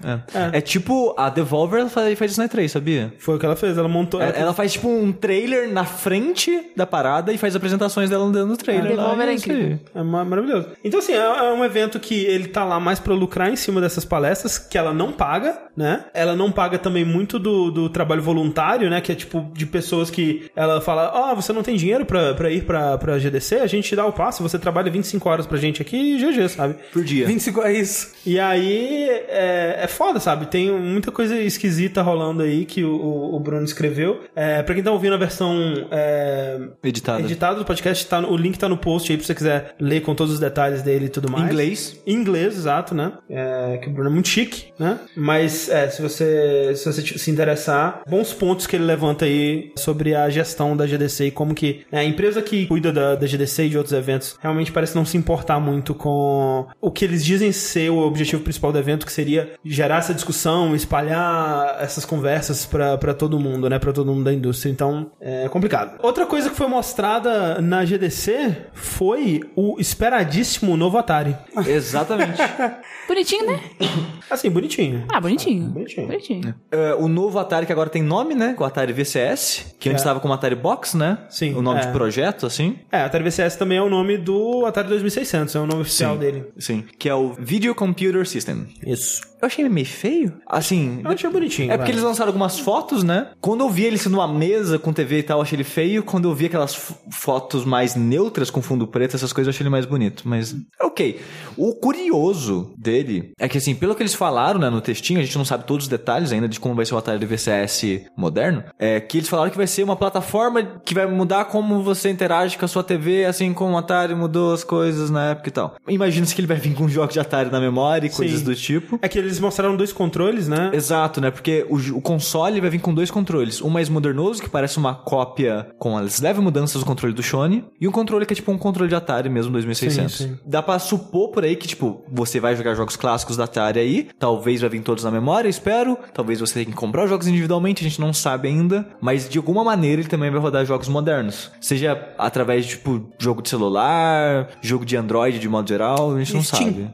É. É tipo, a Devolver ela faz, faz isso na E3, sabia? foi o que ela fez, ela montou... Ela, ela faz tipo um trailer na frente da parada e faz apresentações dela dentro do trailer. A lá, Devolver e é incrível. É ma- maravilhoso. Então, assim, é, é um evento que ele tá lá mais pra lucrar em cima dessas palestras, que ela não paga, né? Ela não paga também muito do, do trabalho voluntário, né? Que é tipo de pessoas que que ela fala: Ó, você não tem dinheiro pra, pra ir pra, pra GDC? A gente te dá o passe, você trabalha 25 horas pra gente aqui e GG, sabe? Por dia. 25 é isso. E aí é, é foda, sabe? Tem muita coisa esquisita rolando aí que o, o- Bruno escreveu. É, pra quem tá ouvindo a versão é, Editada. editada do podcast, tá, no- o link tá no post aí pra você quiser ler com todos os detalhes dele e tudo mais. Inglês. Em inglês, exato, né? É, que o Bruno é muito chique, né? Mas é, se você se você se interessar, bons pontos que ele levanta aí sobre a gestão da GDC e como que né, a empresa que cuida da, da GDC e de outros eventos realmente parece não se importar muito com o que eles dizem ser o objetivo principal do evento, que seria gerar essa discussão, espalhar essas conversas pra pra todo mundo, né? Pra todo mundo da indústria. Então, é complicado. Outra coisa que foi mostrada na GDC foi o esperadíssimo novo Atari. Exatamente. Bonitinho, né? Assim, bonitinho. Ah, bonitinho. Bonitinho. Bonitinho. É, o novo Atari que agora tem nome, né? O Atari VCS, que antes É. estava como Atari Box, né? Sim, O nome é. de projeto, assim. É, Atari VCS também é o nome do Atari 2600, é o nome oficial Sim. dele. Sim. Que é o Video Computer System. Isso. Eu achei ele meio feio. Assim. Eu achei bonitinho. É porque vai. eles lançaram algumas fotos, né? Quando eu vi ele sendo numa mesa com TV e tal, eu achei ele feio. Quando eu vi aquelas fotos mais neutras com fundo preto, essas coisas, eu achei ele mais bonito. Mas, ok. O curioso dele é que, assim, pelo que eles falaram, né, no textinho, a gente não sabe todos os detalhes ainda de como vai ser o Atari VCS moderno, é que eles falaram que vai ser uma plataforma que vai mudar como você interage com a sua TV, assim como o Atari mudou as coisas na época e tal. Imagina-se que ele vai vir com jogos de Atari na memória e coisas Sim. do tipo. É que eles mostraram dois controles, né? Exato, né? Porque o, o console vai vir com dois controles. Um mais modernoso, que parece uma cópia com as leves mudanças do controle do Shone. E um controle que é tipo um controle de Atari mesmo, 2600. Sim, sim. Dá pra supor por aí que, tipo, você vai jogar jogos clássicos da Atari aí. Talvez vai vir todos na memória, espero. Talvez você tenha que comprar os jogos individualmente, a gente não sabe ainda. Mas de alguma maneira ele também vai rodar jogos modernos. Seja através de, tipo, jogo de celular, jogo de Android de modo geral, a gente não Steam. sabe.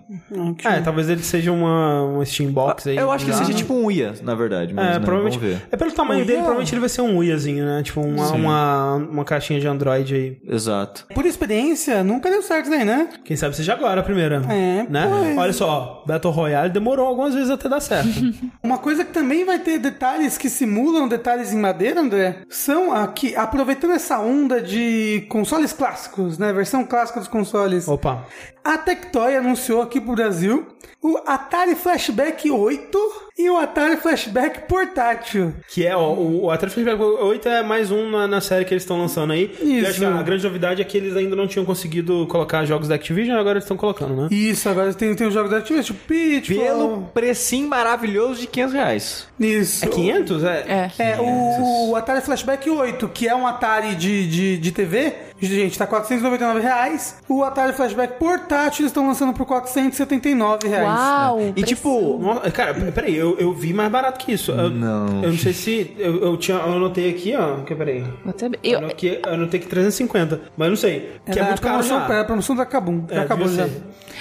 É, talvez ele seja uma, uma Steam Box aí. Eu acho que ele seja tipo um Uia, na verdade. Mas, É, né, provavelmente. Vamos ver. É pelo tamanho Uia? dele, provavelmente ele vai ser um Uiazinho, né? Tipo, uma, uma, uma caixinha de Android aí. Exato. Por experiência, nunca deu certo isso aí, né? Quem sabe seja agora a primeira. É, né? pois. Olha só, Battle Royale demorou algumas vezes até dar certo. Uma coisa que também vai ter detalhes que simulam detalhes em madeira, André, são aqui, aproveitando essa onda de consoles clássicos, né? Versão clássica dos consoles. Opa. A Tectoy anunciou aqui pro Brasil o Atari Flashback 8 e o Atari Flashback portátil. Que é, ó, o, o Atari Flashback 8 é mais um na, na série que eles estão lançando aí. E Isso. acho que a grande novidade é que eles ainda não tinham conseguido colocar jogos da Activision, agora eles estão colocando, né? Isso, agora tem, tem os jogos da Activision, tipo Pitfall. Pelo precinho maravilhoso de 500 reais. Isso. É 500? É. É. É, o, o Atari Flashback 8, que é um Atari de, de, de TV, gente, tá 499 reais. O Atari Flashback portátil eles estão lançando por 479 reais. Uau! E preço. tipo, Cara, peraí, eu, eu vi mais barato que isso. Eu, Não. Eu não sei se. Eu, eu, tinha, eu anotei aqui, ó. Que, peraí. Até- Eu, Eu, anotei, eu anotei que 350, mas não sei. Que é, muito a caro promoção, já. Era a promoção da Kabum. Já É, acabou já. ser.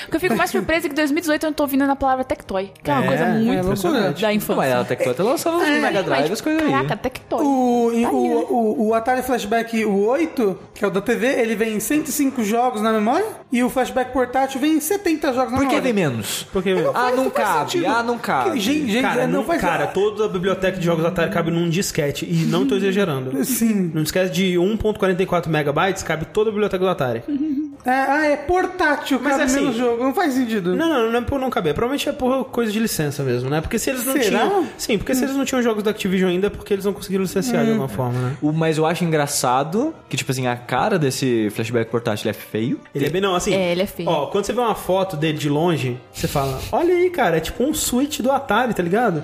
o que eu fico mais surpresa é que em 2018 eu não tô ouvindo a palavra Tectoy, que é uma É, coisa muito é da infância. mas a Tectoy tá lançando os Mega Drive, as coisas aí. Caraca, Tectoy. O, Tá aí, né? o, o, o Atari Flashback o 8, que é o da TV, ele vem em 105 jogos na memória e o Flashback portátil vem em 70 jogos na Por que memória. vem menos? Porque, Ah, não Não cabe. sentido. Ah, não cabe. Gente, gente, cara, não, não, faz cara, toda a biblioteca de jogos Atari cabe num disquete. E não tô exagerando. Sim. Num disquete de 1.44 megabytes, cabe toda a biblioteca do Atari. É, ah, é portátil, Mas cabe assim- menos jogo. Não faz sentido. Não, não, não é por não caber. Provavelmente é por coisa de licença mesmo, né? Porque se eles não Será? tinham. Sim, porque se eles não tinham jogos da Activision ainda, é porque eles não conseguiram licenciar de alguma forma, né? O, mas eu acho engraçado que, tipo assim, a cara desse flashback portátil é feio. Ele é bem, não, assim. É, ele é feio. Ó, quando você vê uma foto dele de longe, você fala: Olha aí, cara, é tipo um Switch do Atari, tá ligado?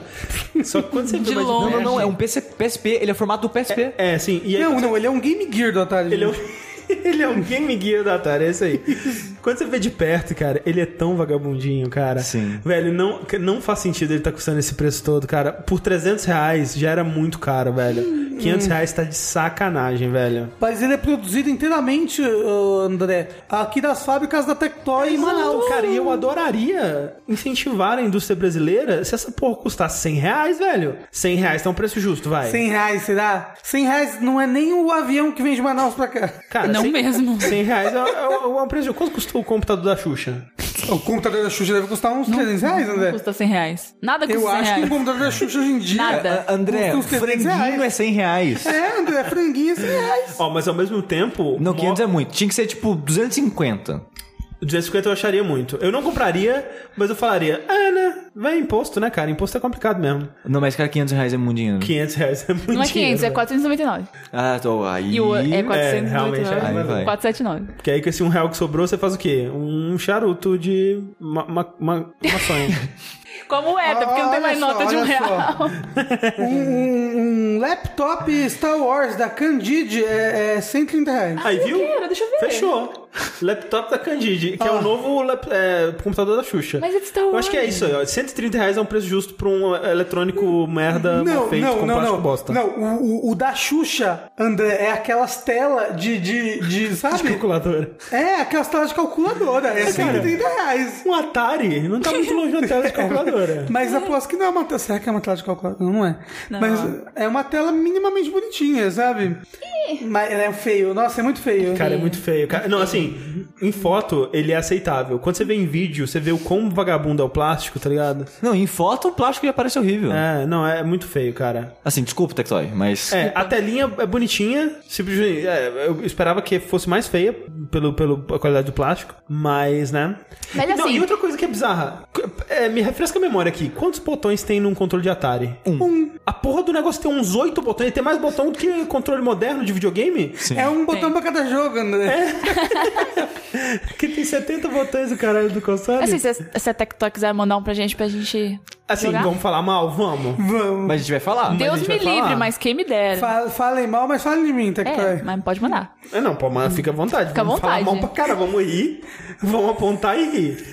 Só que quando você vê De mais longe. Não, não, não, é um PC, PSP, ele é formato do PSP. É, sim. E aí, Não, quando não, ele é um Game Gear do Atari. Ele é um. ele é um Game Gear do Atari, é isso aí. Quando você vê de perto, cara, ele é tão vagabundinho, cara. Sim. Velho, não, não faz sentido ele tá custando esse preço todo, cara. Por 300 reais já era muito caro, velho. 500 reais tá de sacanagem, velho. Mas ele é produzido inteiramente, André, aqui das fábricas da Tectoy em Manaus. Cara, e eu adoraria incentivar a indústria brasileira se essa porra custasse 100 reais, velho. 100 reais tá um preço justo, vai. 100 reais, será? 100 reais não é nem o avião que vem de Manaus pra cá. Cara, Não 100 mesmo. 100 reais é, é, é um preço. Quanto custou o computador da Xuxa? O computador da Xuxa deve custar uns 300 reais, André. Custa 100 reais. Nada custa Eu 100 acho que reais. computador da Xuxa hoje em dia... Nada. André, Custa uns 300 franguinho reais. é 100 reais. É, André, franguinho 100 reais. Ó, mas ao mesmo tempo. Não, mo- 500 é muito. Tinha que ser tipo 250. 250 eu acharia muito. Eu não compraria, mas eu falaria, é, né? Vai imposto, né, cara? Imposto é complicado mesmo. Não, mas cara, 500 reais é muito dinheiro. 500 reais é muito Não é 500, é dinheiro, 499. Ah, tô aí. E o é realmente, 499. aí vai. 479. Porque aí com esse um real que sobrou, você faz o quê? Um charuto de ma ma ma maçonha. Como é, até porque não tem mais só, nota de um real. Um, um- um laptop Star Wars da Candide é, é 130 reais. Aí, viu? quero, deixa eu ver. Fechou. Laptop da Candide, que é o novo lap- é, computador da Xuxa. Mas é de Star Eu acho que é Wars. isso aí, ó. 130 reais é um preço justo pra um eletrônico merda Não, feito não, com não, plástico não. bosta. Não, o, o- o da Xuxa, André, é aquelas telas de, de, de, sabe? Calculadora. É, aquelas telas de calculadora. É 130 reais. Um Atari não tá muito longe da tela de calculadora. Mas aposto que não é uma tela. Será que é uma tela de calculadora? Não, não é. Não. Mas é uma tela minimamente bonitinha, sabe? Mas ela é feio. Nossa, é muito feio. Cara, é muito feio. Cara, não, assim, em foto ele é aceitável. Quando você vê em vídeo, você vê o quão vagabundo é o plástico, tá ligado? Não, em foto o plástico já parece horrível. É, não, é muito feio, cara. Assim, desculpa, Tectoy, mas. É, a telinha é bonitinha, simplesmente. é, eu esperava que fosse mais feia pelo, pelo a qualidade do plástico, mas, né? Mas Não, assim- e outra coisa que é bizarra, é, me refresca a memória aqui. Quantos botões tem num controle de Atari? Um. A porra do negócio tem uns oito botões, tem mais botão do que controle moderno de videogame? Sim. É um botão pra cada jogo, André. Que tem 70 botões o caralho do console. Assim, se, se a Tectoy quiser mandar um pra gente pra gente Assim, jogar. vamos falar mal? Vamos. Vamos. Mas a gente vai falar. Deus me vai falar. livre, mas quem me dera. Fa- Falem mal, mas falem de mim, Tectoy. É, mas pode mandar. É, não, pô, mas fica à vontade. Fica à vamos falar vontade. mal pra cara, vamos rir, vamos apontar e rir.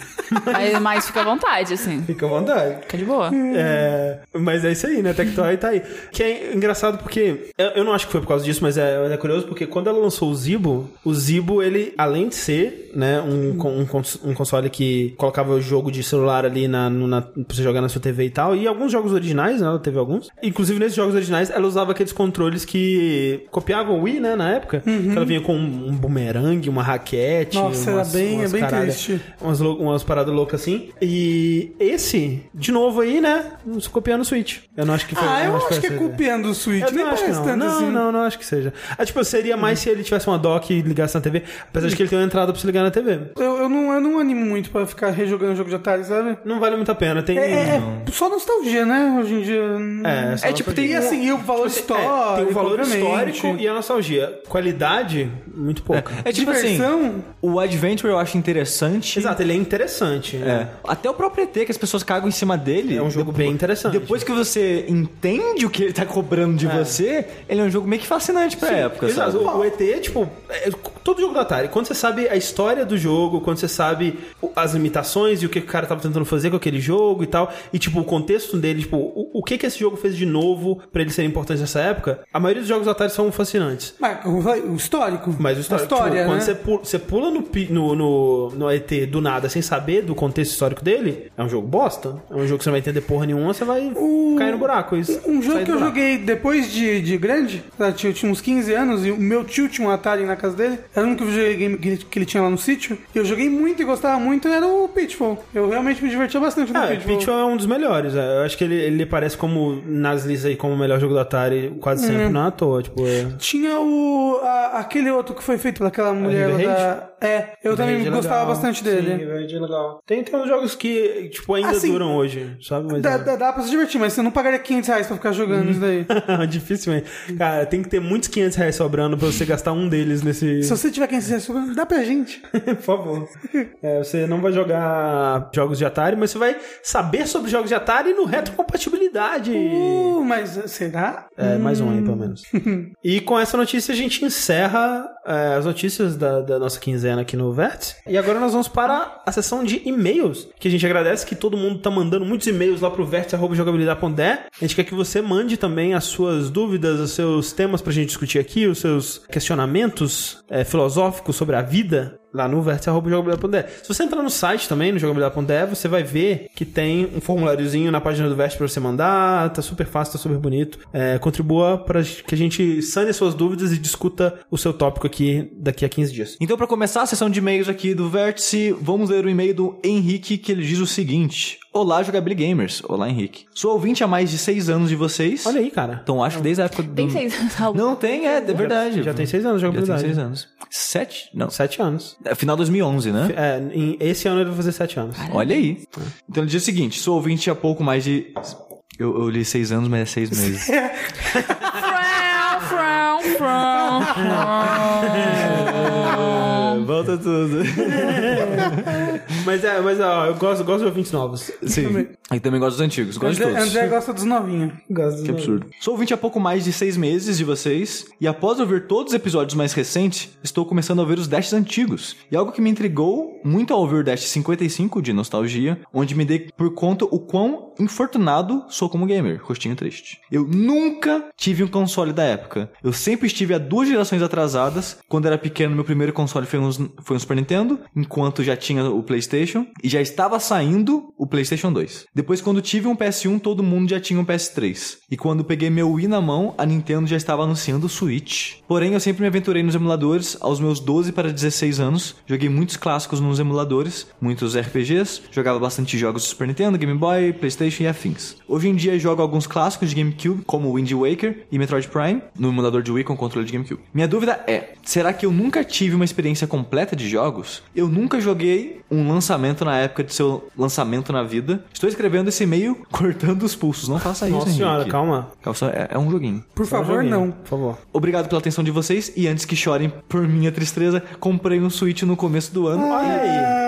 Mas, mas fica à vontade, assim. Fica à vontade. Fica de boa. É, mas é isso aí, né? Tectoy tá aí. Que é engraçado porque. Eu, eu não acho que foi por causa disso, mas é, é curioso porque quando ela lançou o Zibo, o Zibo, ele, além de ser, né, um, um, um console que colocava o jogo de celular ali na, na, pra você jogar na sua TV e tal, e alguns jogos originais, né? Ela teve alguns. Inclusive, nesses jogos originais, ela usava aqueles controles que copiavam o Wii, né? Na época. Que ela vinha com um, um bumerangue, uma raquete. Nossa, era bem- é bem caralho- triste. Umas, umas paradas loucas assim. E esse, de novo aí, né? Copiando o Switch. Eu não acho que foi. Ah, eu não acho foi que é copiando o Switch. Eu Nem não acho que não. Não, assim. não, não acho que seja. Ah, tipo, seria mais se ele tivesse uma dock e ligasse na TV. Apesar de que ele tem uma entrada pra você ligar na TV. Eu, eu não, eu não animo muito pra ficar rejogando o jogo de Atari, sabe? Não vale muito a pena. Tem. É, é- é só nostalgia, né? Hoje em dia. É, só É tipo, tem assim, e o valor histórico. É, tem o valor histórico e a nostalgia. Qualidade, muito pouca. É tipo assim, Diversão. o Adventure eu acho interessante. Exato, ele é interessante. É. Até o próprio ET, que as pessoas cagam em cima dele. É um jogo bem interessante. Depois que você entende o que ele tá cobrando de você, ele é um jogo meio que fascinante pra época, Exato. sabe? O, o ET, tipo, é, todo jogo do Atari, quando você sabe a história do jogo, quando você sabe as limitações e o que que o cara tava tentando fazer com aquele jogo e tal, e tipo, o contexto dele, tipo, o, o que que esse jogo fez de novo pra ele ser importante nessa época, a maioria dos jogos do Atari são fascinantes. Mas o, o histórico. Mas o histórico, história, tipo, quando né? você pula, você pula no, no, no, no ET do nada sem saber do contexto histórico dele, é um jogo bosta. É um jogo que você não vai entender porra nenhuma, você vai cair no buraco. Isso, Um jogo que eu joguei depois de, de grande, tá, eu tinha uns 15 anos e o meu tio tinha um Atari na casa dele. Era o único videogame que ele, que ele tinha lá no sítio. E eu joguei muito e gostava muito, era o Pitfall. Eu realmente me divertia bastante no Ah, Pitfall. Pitfall é um dos melhores. é. Eu acho que ele, ele aparece como nas listas aí como o melhor jogo do Atari quase sempre, não é à toa. Tipo, é... Tinha o. a- aquele outro que foi feito pelaquela mulher da. É, eu também é gostava legal. bastante Sim, dele. É legal. Tem, tem uns jogos que, tipo, ainda Assim, duram hoje, sabe? Mas Dá, é. dá, dá pra se divertir, mas você não pagaria 500 reais pra ficar jogando isso daí. Dificilmente. Cara, tem que ter muitos 500 reais sobrando pra você gastar um deles nesse... Se você tiver 500 reais sobrando, dá pra gente. Por favor. É, você não vai jogar jogos de Atari, mas você vai saber sobre jogos de Atari no retrocompatibilidade. Uh, mas será? É, mais um aí, pelo menos. e com essa notícia a gente encerra é, as notícias da, da nossa quinzena aqui no Vértice. E agora nós vamos para a sessão de e-mails, que a gente agradece que todo mundo tá mandando muitos e-mails lá pro vértice.jogabilidade.de. A gente quer que você mande também as suas dúvidas, os seus temas pra gente discutir aqui, os seus questionamentos é, filosóficos sobre a vida. Lá no vértice.jogabilidade.de. Se você entrar no site também, no jogabilidade.de, você vai ver que tem um formuláriozinho na página do Vértice pra você mandar, tá super fácil, tá super bonito. É, contribua para que a gente sane as suas dúvidas e discuta o seu tópico aqui daqui a 15 dias. Então, pra começar a sessão de e-mails aqui do Vértice, vamos ler o e-mail do Henrique, que ele diz o seguinte. Olá, Jogabilidade Gamers. Olá, Henrique. Sou ouvinte há mais de seis anos de vocês. Olha aí, cara. Então, acho que desde a época do... Tem seis anos. Raul. Não, tem, é, é verdade. Já tem seis anos de Já tem jogabilidade. seis anos. Sete? Não. Sete anos. É final 2011, né? É, em- esse ano ele vai fazer sete anos. Olha aí. Então ele diz o seguinte: sou ouvinte há pouco mais de. Eu, eu li seis anos, mas é seis meses. Frão, frão, frão, frão. Volta tudo. Mas é, mas ó, eu gosto, gosto de ouvintes novos. Sim. E também gosto dos antigos, gosto de André, todos. André gosta dos novinhos. Gosto Que absurdo. Sou ouvinte há pouco mais de seis meses de vocês, e após ouvir todos os episódios mais recentes, estou começando a ouvir os dashes antigos. E algo que me intrigou muito ao ouvir o Dash 55 de nostalgia, onde me dei por conta o quão infortunado sou como gamer. Rostinho triste. Eu nunca tive um console da época. Eu sempre estive a duas gerações atrasadas. Quando era pequeno, meu primeiro console foi um, foi um Super Nintendo, enquanto já tinha o PlayStation, e já estava saindo o PlayStation 2. Depois, quando tive um PS1, todo mundo já tinha um PS3. E quando peguei meu Wii na mão, a Nintendo já estava anunciando o Switch. Porém, eu sempre me aventurei nos emuladores. Aos meus 12 para 16 anos, joguei muitos clássicos nos emuladores, muitos RPGs, jogava bastante jogos do Super Nintendo, Game Boy, PlayStation e afins. Hoje em dia, jogo alguns clássicos de GameCube, como Wind Waker e Metroid Prime, no emulador de Wii com controle de GameCube. Minha dúvida é: será que eu nunca tive uma experiência completa de jogos? Eu nunca joguei um lançamento na época de seu lançamento na vida. Estou escrevendo esse e-mail cortando os pulsos. Não faça isso, Nossa senhora, Henrique. calma. Calma, É, é um joguinho. Por um favor, joguinho, não. Por favor. Obrigado pela atenção de vocês e antes que chorem por minha tristeza, comprei um Switch no começo do ano. Olha aí.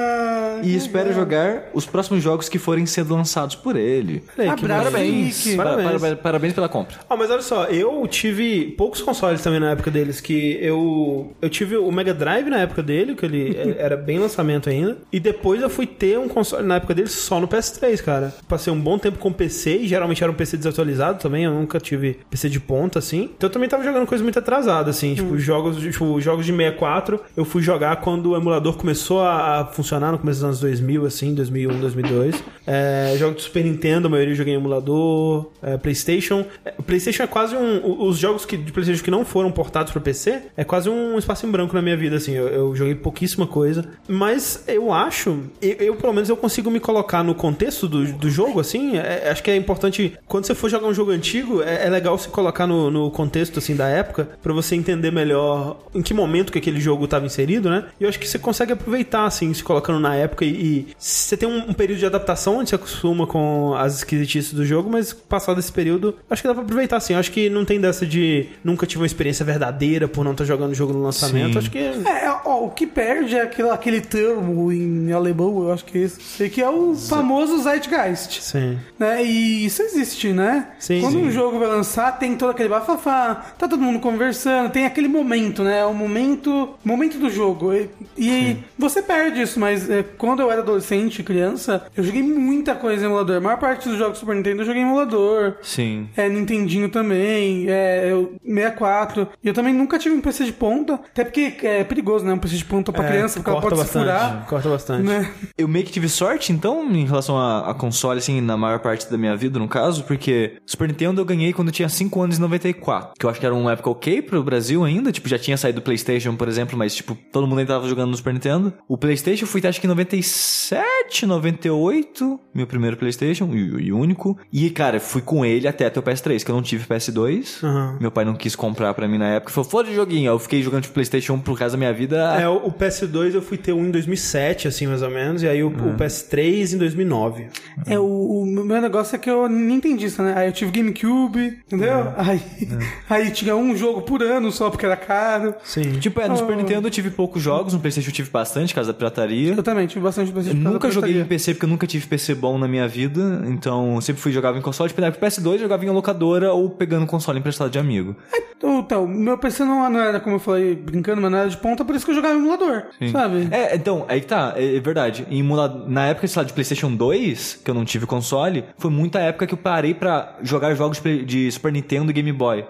E espero jogar os próximos jogos que forem sendo lançados por ele. Olha aí, que Abraço, Parabéns. para- parabéns pela compra. Ah, mas olha só, eu tive poucos consoles também na época deles, que eu eu tive o Mega Drive na época dele, que ele era bem lançamento ainda, e depois eu fui ter um console na época dele só no PS3, cara. Passei um bom tempo com PC, e geralmente era um PC desatualizado também, eu nunca tive PC de ponta, assim. Então eu também tava jogando coisa muito atrasada, assim, tipo, jogos, de- tipo, jogos de 64, eu fui jogar quando o emulador começou a, a funcionar no começo dos anos 2000, assim, 2001, 2002. É, jogos de Super Nintendo, a maioria eu joguei em emulador, é, PlayStation. É, PlayStation é quase um. Os jogos que, de PlayStation que não foram portados para PC é quase um espaço em branco na minha vida, assim. Eu, eu joguei pouquíssima coisa. Mas eu acho, eu, eu, pelo menos eu consigo me colocar no contexto do, do jogo, assim. É- acho que é importante, quando você for jogar um jogo antigo, é, é legal se colocar no, no contexto, assim, da época, para você entender melhor em que momento que aquele jogo estava inserido, né? E eu acho que você consegue aproveitar, assim, se colocando na época e, e você tem um, um período de adaptação onde você acostuma com as esquisitices do jogo, mas passado esse período, acho que dá pra aproveitar, assim. Acho que não tem dessa de nunca tive uma experiência verdadeira por não estar jogando o jogo no lançamento. Sim. Acho que É, ó, o que perde é aquele, aquele termo em alemão, eu acho que é esse, sei que é o famoso Zeitgeist. Sim. Né? E isso existe, né? Sim, Quando sim. um jogo vai lançar, tem todo aquele bafafá, tá todo mundo conversando, tem aquele momento, né? O momento, momento do jogo. E, e você perde isso, mas é, quando eu era adolescente, criança, eu joguei muita coisa em emulador. A maior parte dos jogos do Super Nintendo eu joguei em emulador. Sim. É, Nintendinho também, é, eu, 64. E eu também nunca tive um PC de ponta, até porque é perigoso, né? Um PC de ponta pra É, criança, porque ela pode se bastante, furar. Corta bastante. Né? Eu meio que tive sorte, então, em relação a, a console, assim, na maior parte da minha vida, no caso, porque Super Nintendo eu ganhei quando eu tinha 5 anos em 94. Que eu acho que era uma época ok pro Brasil ainda. Tipo, já tinha saído do PlayStation, por exemplo, mas, tipo, todo mundo ainda tava jogando no Super Nintendo. O PlayStation eu fui, acho que em 97, 98, meu primeiro PlayStation, e, e único. E, cara, fui com ele até ter o PS3, que eu não tive PS2. Aham. Meu pai não quis comprar pra mim na época. Falou, foda de joguinho. Eu fiquei jogando, tipo, PlayStation 1 pro resto da minha vida. É, o o PS2 eu fui ter um em 2007, assim, mais ou menos, e aí o, o PS3 em 2009. É, o, o meu negócio é que eu nem entendi isso, né? Aí eu tive GameCube, entendeu? Aí, aí tinha um jogo por ano só porque era caro. Sim. Tipo, é, no Super Nintendo eu tive poucos jogos, no PlayStation eu tive bastante, por causa da pirataria. Eu também tive bastante PlayStation Eu nunca joguei em. PC porque eu nunca tive PC bom na minha vida, então eu sempre fui jogava em console, tipo, na época PS2 jogava em locadora ou pegando console emprestado de amigo. Então, meu PC não, não era, como eu falei, brincando, mas não era de ponta, por isso que eu jogava em emulador, sabe? É, então, aí que tá, é, é verdade. Em emula- na época, sei lá, de PlayStation 2, que eu não tive console, foi muita época que eu parei pra jogar jogos de Super Nintendo e Game Boy,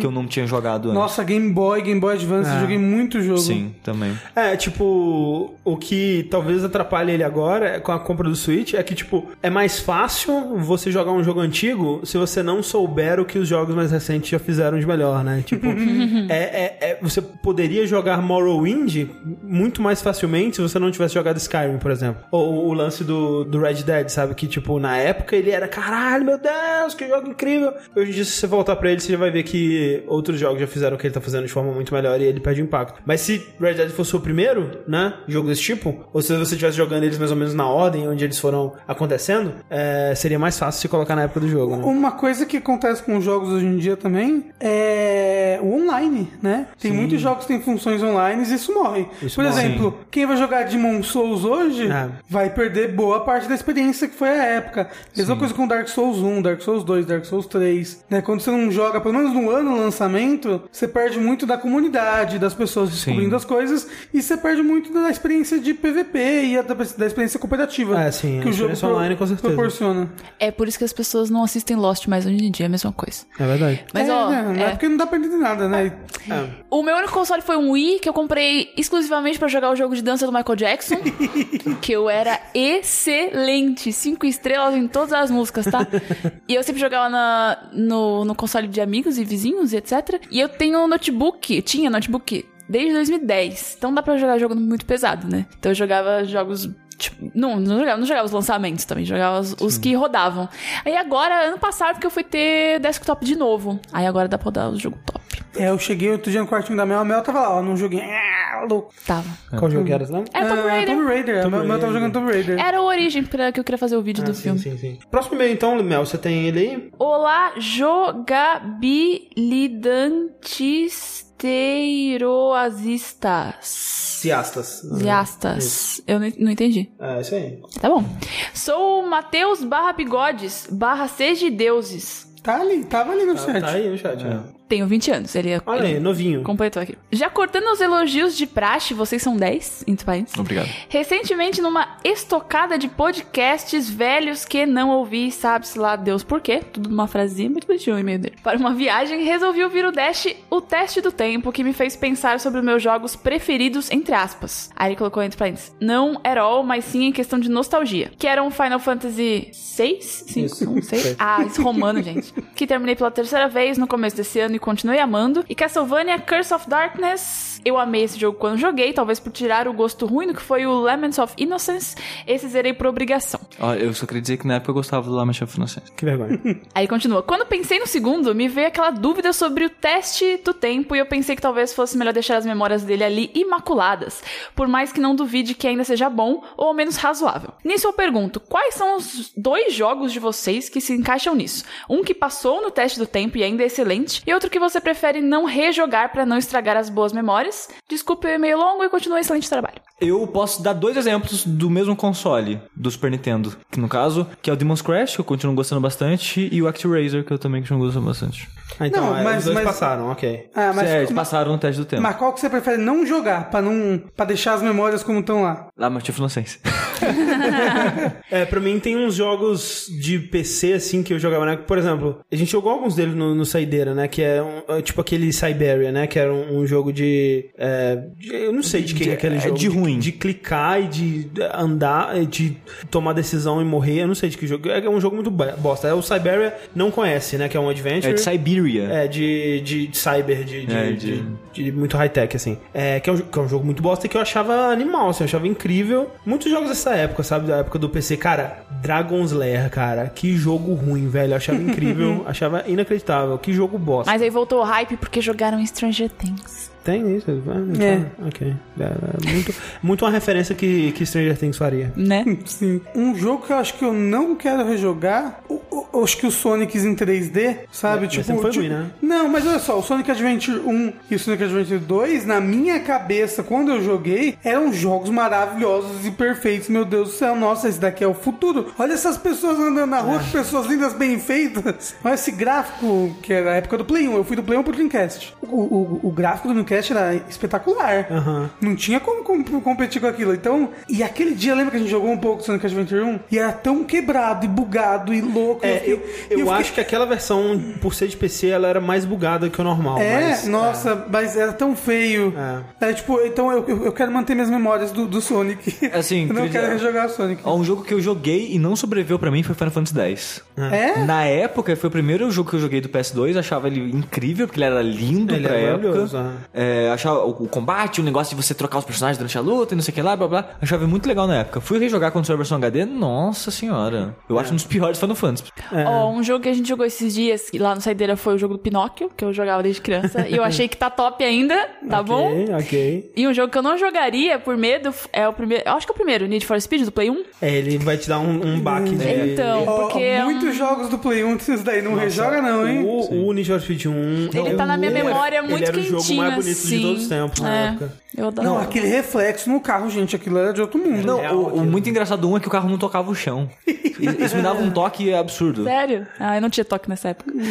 que eu não tinha jogado antes. Nossa, Game Boy, Game Boy Advance, eu joguei muito jogo. Sim, também. É, tipo, o que talvez atrapalhe ele agora com a compra do Switch é que, tipo, é mais fácil você jogar um jogo antigo se você não souber o que os jogos mais recentes já fizeram de melhor, né? Tipo, é, é- é- você poderia jogar Morrowind muito mais facilmente se você não tivesse jogado Skyrim, por exemplo. Ou o lance do, do Red Dead, sabe? Que, tipo, na época ele era, caralho, meu Deus, que jogo incrível. Hoje em dia, se você voltar pra ele, você já vai ver que outros jogos já fizeram o que ele tá fazendo de forma muito melhor e ele perde impacto. Mas se Red Dead fosse o primeiro, né, jogo desse tipo, ou se você estivesse jogando eles mais ou menos na ordem onde eles foram acontecendo, é, seria mais fácil se colocar na época do jogo, né? Uma coisa que acontece com os jogos hoje em dia também é o online, né? Tem muitos jogos que têm funções online e isso morre. Isso Por morre. exemplo, quem vai jogar Demon Souls hoje É. vai perder boa parte da experiência que foi a época. Mesma coisa com Dark Souls 1, Dark Souls 2, Dark Souls 3. Né? Quando você não joga, pelo menos no ano do lançamento, você perde muito da comunidade, das pessoas descobrindo as coisas, e você perde muito da experiência de PVP e da, da experiência cooperativa É, sim, que o jogo experiência online, com certeza. proporciona. É por isso que as pessoas não assistem Lost mais hoje em dia, é a mesma coisa. É verdade. Mas, é, ó, né? É é. porque não dá pra entender nada, né? É. O meu único console foi um Wii que eu comprei exclusivamente pra jogar o jogo de dança do Michael Jackson. que eu era excelente. Cinco estrelas em todas as músicas, tá? e eu sempre jogava na, no, no console de amigos e vizinhos e etc. E eu tenho um notebook, tinha notebook desde 2010. Então dá pra jogar jogo muito pesado, né? Então eu jogava jogos. Tipo, não, não jogava, não jogava os lançamentos também, jogava os, os que rodavam. Aí agora, ano passado, que eu fui ter desktop de novo. Aí agora dá pra rodar o jogo top. É, eu cheguei outro dia no quartinho da Mel, a Mel tava lá, ó, num joguinho. Ah, louco. Tava. Qual jogo que era, não? Era Tomb Ah, Raider. Tomb Raider. a Tomb Mel, Mel tava Raider. jogando Tomb Raider. Era o Origem pra que eu queria fazer o vídeo do Ah, sim, filme. sim, sim. Próximo e-mail, então, Mel, você tem ele aí? Olá, jogabilidantes Ciastas. Ziastas. Eu não, não entendi. É, isso aí. Tá bom. Sou o Matheus barra bigodes barra seja deuses. Tá ali, tava ali no chat. Tá aí no chat. é. Tenho 20 anos. Ele, Olha aí, novinho. completou aqui. Já cortando os elogios de praxe, vocês são 10 entre parênteses. Obrigado. Recentemente, numa estocada de podcasts velhos que não ouvi, sabe-se lá Deus por quê, tudo numa frasinha muito bonitinho o e-mail dele. Para uma viagem, resolvi ouvir o Dash, o teste do tempo, que me fez pensar sobre os meus jogos preferidos, entre aspas. Aí ele colocou entre parênteses, não at all, mas sim em questão de nostalgia. Que eram Final Fantasy 6? Sim, Isso. não sei. Seis. Ah, isso romano, gente. Que terminei pela terceira vez no começo desse ano e continuei amando. E Castlevania Curse of Darkness. Eu amei esse jogo quando joguei, talvez por tirar o gosto ruim do que foi o Laments of Innocence. Esse zerei por obrigação. Ó, eu só queria dizer que na época eu gostava do Lama of Innocence. Que vergonha. Aí continua. Quando pensei no segundo, me veio aquela dúvida sobre o teste do tempo e eu pensei que talvez fosse melhor deixar as memórias dele ali imaculadas, por mais que não duvide que ainda seja bom ou ao menos razoável. Nisso eu pergunto, quais são os dois jogos de vocês que se encaixam nisso? Um que passou no teste do tempo e ainda é excelente, e outro que você prefere não rejogar pra não estragar as boas memórias. Desculpe o e-mail longo e continue excelente trabalho. Eu posso dar dois exemplos do mesmo console do Super Nintendo. Que no caso, que é o Demon's Crash, que eu continuo gostando bastante, e o ActRaiser, que eu também continuo gostando bastante. Ah, então, Não, é, mas- os dois mas- passaram, ok. Ah, mas, é, eles passaram no teste do tempo. mas qual que você prefere não jogar, pra, não, pra deixar as memórias como estão lá? Lama of Innocence. É, pra mim tem uns jogos de PC, assim, que eu jogava, né? Por exemplo, a gente jogou alguns deles no, no Saideira, né? Que é um, é tipo aquele Siberia, né? Que era um, um jogo de, é, de- Eu não sei de que De- é aquele é jogo. de ruim. De, clicar e de andar, de tomar decisão e morrer. Eu não sei de que jogo. É um jogo muito bosta. É o Siberia não conhece, né? Que é um adventure. É de Siberia. É, de, de, de cyber, de, de, É, de, de- de muito high-tech, assim. É, que é, um, que é um jogo muito bosta e que eu achava animal, assim, eu achava incrível. Muitos jogos dessa época, sabe? Da época do PC. Cara, Dragon's Lair, cara, que jogo ruim, velho. Eu achava incrível, achava inacreditável. Que jogo bosta. Mas aí voltou o hype porque jogaram Stranger Things. Tem isso? Ah, não É. tá. Ok. É, é muito, muito uma referência que, que Stranger Things faria. Né? Sim. Um jogo que eu acho que eu não quero rejogar, o- o- eu acho que o Sonic em 3D, sabe? É, tipo, foi tipo- ruim, né? Não, mas olha só, o Sonic Adventure 1 e o Sonic Adventure 2, na minha cabeça, quando eu joguei, eram jogos maravilhosos e perfeitos. Meu Deus do céu, nossa, esse daqui é o futuro. Olha essas pessoas andando na É. rua, que pessoas lindas, bem feitas. Olha esse gráfico, que era a época do Play 1. Eu fui do Play 1 pro Dreamcast. O, o, o gráfico do Dreamcast era espetacular. Aham. Não tinha como, com- competir com aquilo. Então, e aquele dia, lembra que a gente jogou um pouco Sonic Adventure 1? E era tão quebrado e bugado e louco. É, fiquei- eu, eu, fiquei- acho que aquela versão, por ser de PC, ela era mais bugada que o normal. É, mas, nossa, mas era tão feio. É, tipo, então eu, eu, eu quero manter minhas memórias do, do Sonic. Assim, eu não quero rejogar Sonic. Ó, Um jogo que eu joguei e não sobreviveu pra mim foi Final Fantasy X. É? Na época, foi o primeiro jogo que eu joguei do PS2, achava ele incrível, porque ele era lindo Ele pra era época. maravilhoso, é. É, achava o, o combate, o negócio de você trocar os personagens durante a luta e não sei o que lá, blá blá. Achava muito legal na época. Fui rejogar quando saiu a versão HD, nossa senhora. Eu acho um dos piores Final Fantasy. Ó, um jogo que a gente jogou esses dias lá no Saideira foi o jogo do Pinóquio, que eu jogava desde criança. e eu achei que tá top ainda, tá bom? Ok, ok. E um jogo que eu não jogaria por medo é o primeiro. Eu acho que é o primeiro, Need for Speed do Play 1. É, ele vai te dar um, um baque de... Então, Ó, porque é um- muitos jogos do Play 1 esses daí não rejoga não, hein? O, o Need for Speed 1... Ele tá na minha memória muito Ele era o jogo quentinho, mais bonito assim. de todos os tempos na É. época. Eu adoro. Não, aquele reflexo no carro, gente, aquilo era de outro mundo. Não, real o, o muito engraçado do um é que o carro não tocava o chão. E- Isso me dava um toque absurdo. Sério? Ah, eu não tinha toque nessa época.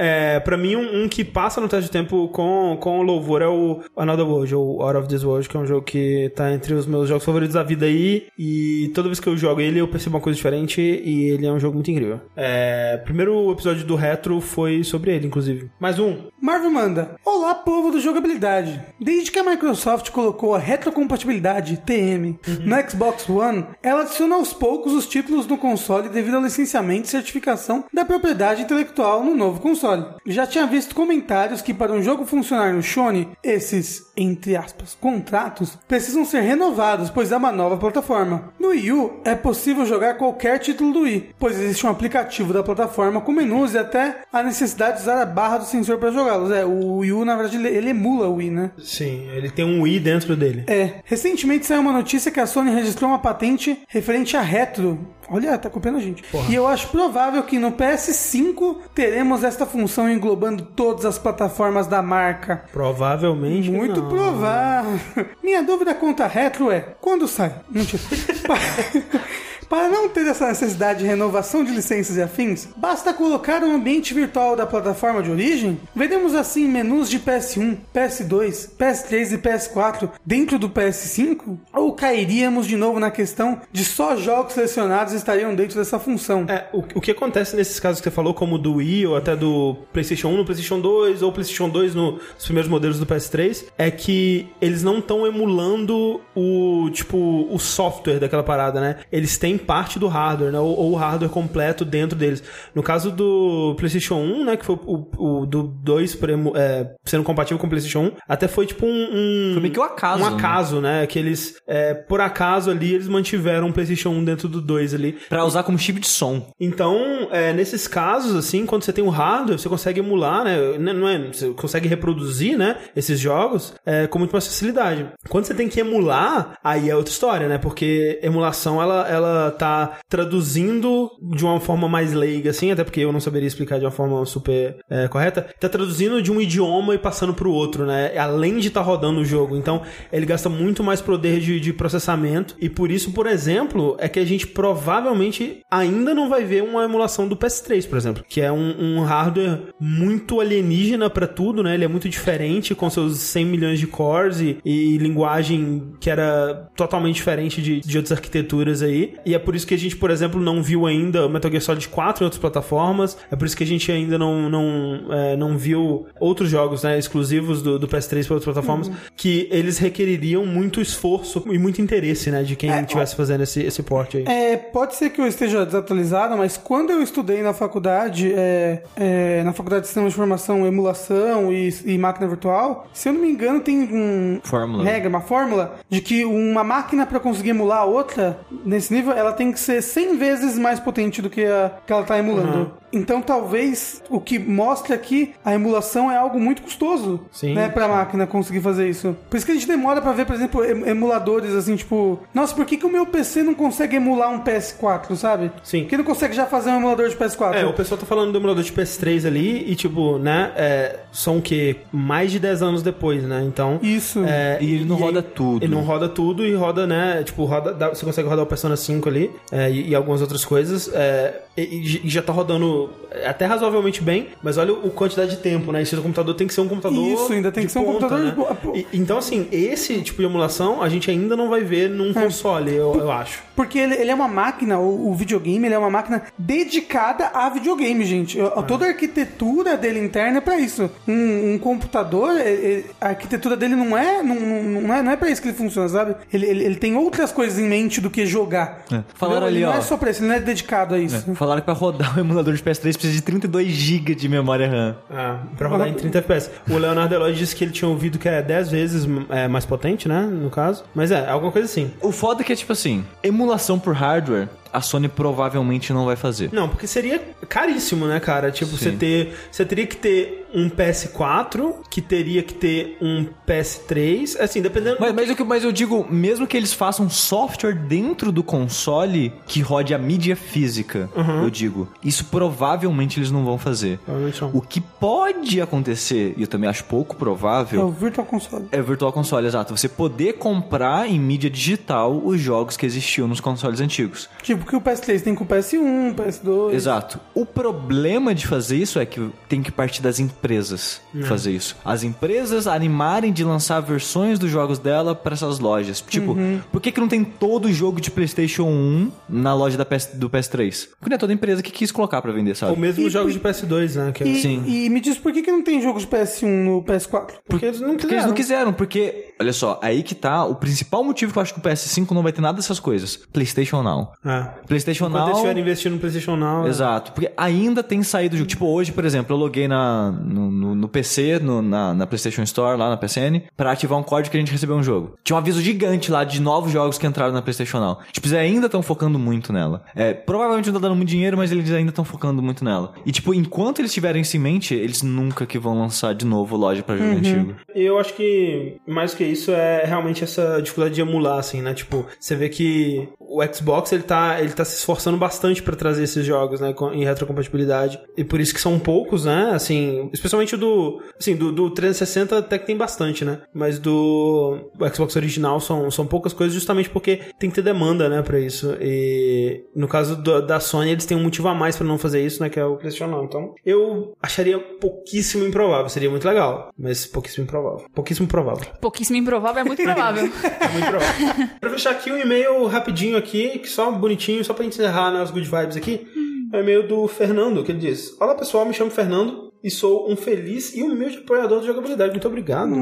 É, pra mim, um, um que passa no teste de tempo com, com louvor é o Another World, ou Out of This World, que é um jogo que tá entre os meus jogos favoritos da vida aí. E toda vez que eu jogo ele, eu percebo uma coisa diferente e ele é um jogo muito incrível. É, primeiro episódio do Retro foi sobre ele, inclusive. Mais um. Marvel manda: Olá, povo do jogabilidade. Desde que a Microsoft colocou a retrocompatibilidade TM no Xbox One, ela adiciona aos poucos os títulos no console devido ao licenciamento e certificação da propriedade intelectual no novo console. Já tinha visto comentários que para um jogo funcionar no Sony, esses, entre aspas, contratos precisam ser renovados, pois é uma nova plataforma. No Wii U é possível jogar qualquer título do Wii, pois existe um aplicativo da plataforma com menus e até a necessidade de usar a barra do sensor para jogá-los. É, o Wii U, na verdade, ele, ele emula o Wii, né? Sim, ele tem um i dentro dele. É, recentemente saiu uma notícia que a Sony registrou uma patente referente a retro. Olha, tá copiando a gente. E eu acho provável que no PS5 teremos esta função englobando todas as plataformas da marca. Provavelmente. Muito não. provável. Minha dúvida quanto a retro é: quando sai? Mentira. Para não ter essa necessidade de renovação de licenças e afins, basta colocar um ambiente virtual da plataforma de origem. Veremos assim menus de PS1, PS2, PS3 e PS4 dentro do PS5? Ou cairíamos de novo na questão de só jogos selecionados estariam dentro dessa função? É, o, o que acontece nesses casos que você falou, como do Wii ou até do PlayStation 1 no PlayStation 2 ou PlayStation 2 no- nos primeiros modelos do PS3, é que eles não estão emulando o tipo o software daquela parada, né? Eles têm parte do hardware, né? Ou, ou o hardware completo dentro deles. No caso do PlayStation 1, né? Que foi o, o do 2 por emu- é, sendo compatível com o PlayStation 1, até foi tipo um, um Foi meio que um acaso, um né? acaso, né? Que eles é, por acaso ali eles mantiveram o PlayStation 1 dentro do 2 ali. Pra usar como chip de som. Então, é, nesses casos, assim, quando você tem o hardware, você consegue emular, né? Não é, você consegue reproduzir, né? Esses jogos é, com muito mais facilidade. Quando você tem que emular, aí é outra história, né? Porque emulação, ela, ela tá traduzindo de uma forma mais leiga, assim, até porque eu não saberia explicar de uma forma super é, correta, tá traduzindo de um idioma e passando pro outro, né? Além de estar rodando o jogo. Então, ele gasta muito mais poder de, de processamento. E por isso, por exemplo, é que a gente provavelmente ainda não vai ver uma emulação do PS3, por exemplo, que é um, um hardware muito alienígena pra tudo, né? Ele é muito diferente com seus 100 milhões de cores e, e linguagem que era totalmente diferente de, de outras arquiteturas aí. E é por isso que a gente, por exemplo, não viu ainda o Metal Gear Solid 4 em outras plataformas. É por isso que a gente ainda não, não, é, não viu outros jogos né, exclusivos do, do PS3 para outras plataformas que eles requereriam muito esforço e muito interesse né, de quem estivesse fazendo esse, esse port aí. É, pode ser que eu esteja desatualizado, mas quando eu estudei na faculdade, é, é, na faculdade de Sistema de Informação, Emulação e, e Máquina Virtual, se eu não me engano, tem um Fórmula. regra, uma fórmula, de que uma máquina para conseguir emular a outra, nesse nível, ela tem que ser 100 vezes mais potente do que a que ela tá emulando. Então talvez o que mostre aqui a emulação é algo muito custoso, Sim. né, pra máquina conseguir fazer isso. Por isso que a gente demora pra ver, por exemplo, em- emuladores assim, tipo, nossa, por que, que o meu PC não consegue emular um PS4, sabe? Sim. Por que não consegue já fazer um emulador de PS4? É, o pessoal tá falando do emulador de PS3 ali e, tipo, né, é, são o quê? Mais de 10 anos depois, né? Então. Isso. é, E ele não roda tudo. Ele não roda tudo e roda, né? Tipo, roda, dá- você consegue rodar o Persona 5 ali é, e, e algumas outras coisas. é, e, e já tá rodando até razoavelmente bem, mas olha o quantidade de tempo, né? Esse computador tem que ser um computador. Isso, ainda tem que ser um ponta, computador né? de boa- pô. E- então, assim, esse tipo de emulação a gente ainda não vai ver num É. console, eu, eu acho. Porque ele, ele é uma máquina, o, o videogame, ele é uma máquina dedicada a videogame, gente. Eu- Toda a arquitetura dele interna é pra isso. Um, um computador, é- é- a arquitetura dele não é, não, não, não é, não é pra isso que ele funciona, sabe? Ele, ele, ele tem outras coisas em mente do que jogar. É. Falaram ali, ele ó. não é só pra isso, ele não é dedicado a isso. Falaram que pra rodar o emulador de PS3 precisa de 32 GB de memória RAM. Ah, pra rodar em 30 FPS. O Leonardo Eloy disse que ele tinha ouvido que é 10 vezes é, mais potente, né? No caso. Mas é, alguma coisa assim. O foda é que é tipo assim, emulação por hardware, a Sony provavelmente não vai fazer. Não, porque seria caríssimo, né, cara? Tipo, você ter. Você teria que ter um PS4, que teria que ter um PS3. Assim, dependendo. Mas, mas, o que- mas eu digo, mesmo que eles façam software dentro do console que rode a mídia física, eu digo, isso provavelmente eles não vão fazer. Não. O que pode acontecer, e eu também acho pouco É o provável, Virtual Console. é o Virtual Console, exato. Você poder comprar em mídia digital os jogos que existiam nos consoles antigos. Tipo, que o PS3 tem com o PS1, PS2. Exato. O problema de fazer isso é que tem que partir das empresas fazer isso. As empresas animarem de lançar versões dos jogos dela para essas lojas. Tipo, por que, que não tem todo jogo de PlayStation 1 na loja da PS, do PS3? Porque não é toda empresa que quis colocar para vender, sabe? Ou mesmo os E- jogos de PS2, né? Que é- E, Sim. e me diz por que, que não tem jogo de PS1 no PS4? Porque eles não Porque eles não quiseram. quiseram, porque, olha só, aí que tá o principal motivo que eu acho que o PS5 não vai ter nada dessas coisas. PlayStation Now. É. PlayStation Enquanto Now. estiverem investindo no PlayStation Now. é. Exato, porque ainda tem saído jogo. Tipo, hoje, por exemplo, eu loguei na, no, no- no PC, no- na, na PlayStation Store, lá na PSN, pra ativar um código que a gente recebeu um jogo. Tinha um aviso gigante lá de novos jogos que entraram na PlayStation Now. Tipo, eles ainda estão focando muito nela. É, provavelmente não tá dando muito dinheiro, mas eles ainda estão focando muito nela. E, tipo, enquanto eles tiverem isso em mente, eles nunca que vão lançar de novo loja pra jogo antigo. E eu acho que mais que isso é realmente essa dificuldade de emular, assim, né? Tipo, você vê que o Xbox ele tá, ele tá se esforçando bastante pra trazer esses jogos, né, em retrocompatibilidade. E por isso que são poucos, né? Assim, especialmente o do, assim, do, do 360 até que tem bastante, né? Mas do Xbox original são, são poucas coisas justamente porque tem que ter demanda, né, pra isso. E no caso do- da Sony, eles têm um motivo a mais pra não fazer isso, né, que é o PlayStation. Então, eu acharia pouquíssimo improvável. Seria muito legal, mas pouquíssimo improvável. Pouquíssimo provável. Pouquíssimo improvável é muito provável. É muito provável. pra fechar aqui um e-mail rapidinho aqui, que só bonitinho, só pra gente encerrar nas good vibes aqui. É o e-mail do Fernando, que ele diz: Olá pessoal, me chamo Fernando e sou um feliz e humilde apoiador de jogabilidade. Muito obrigado.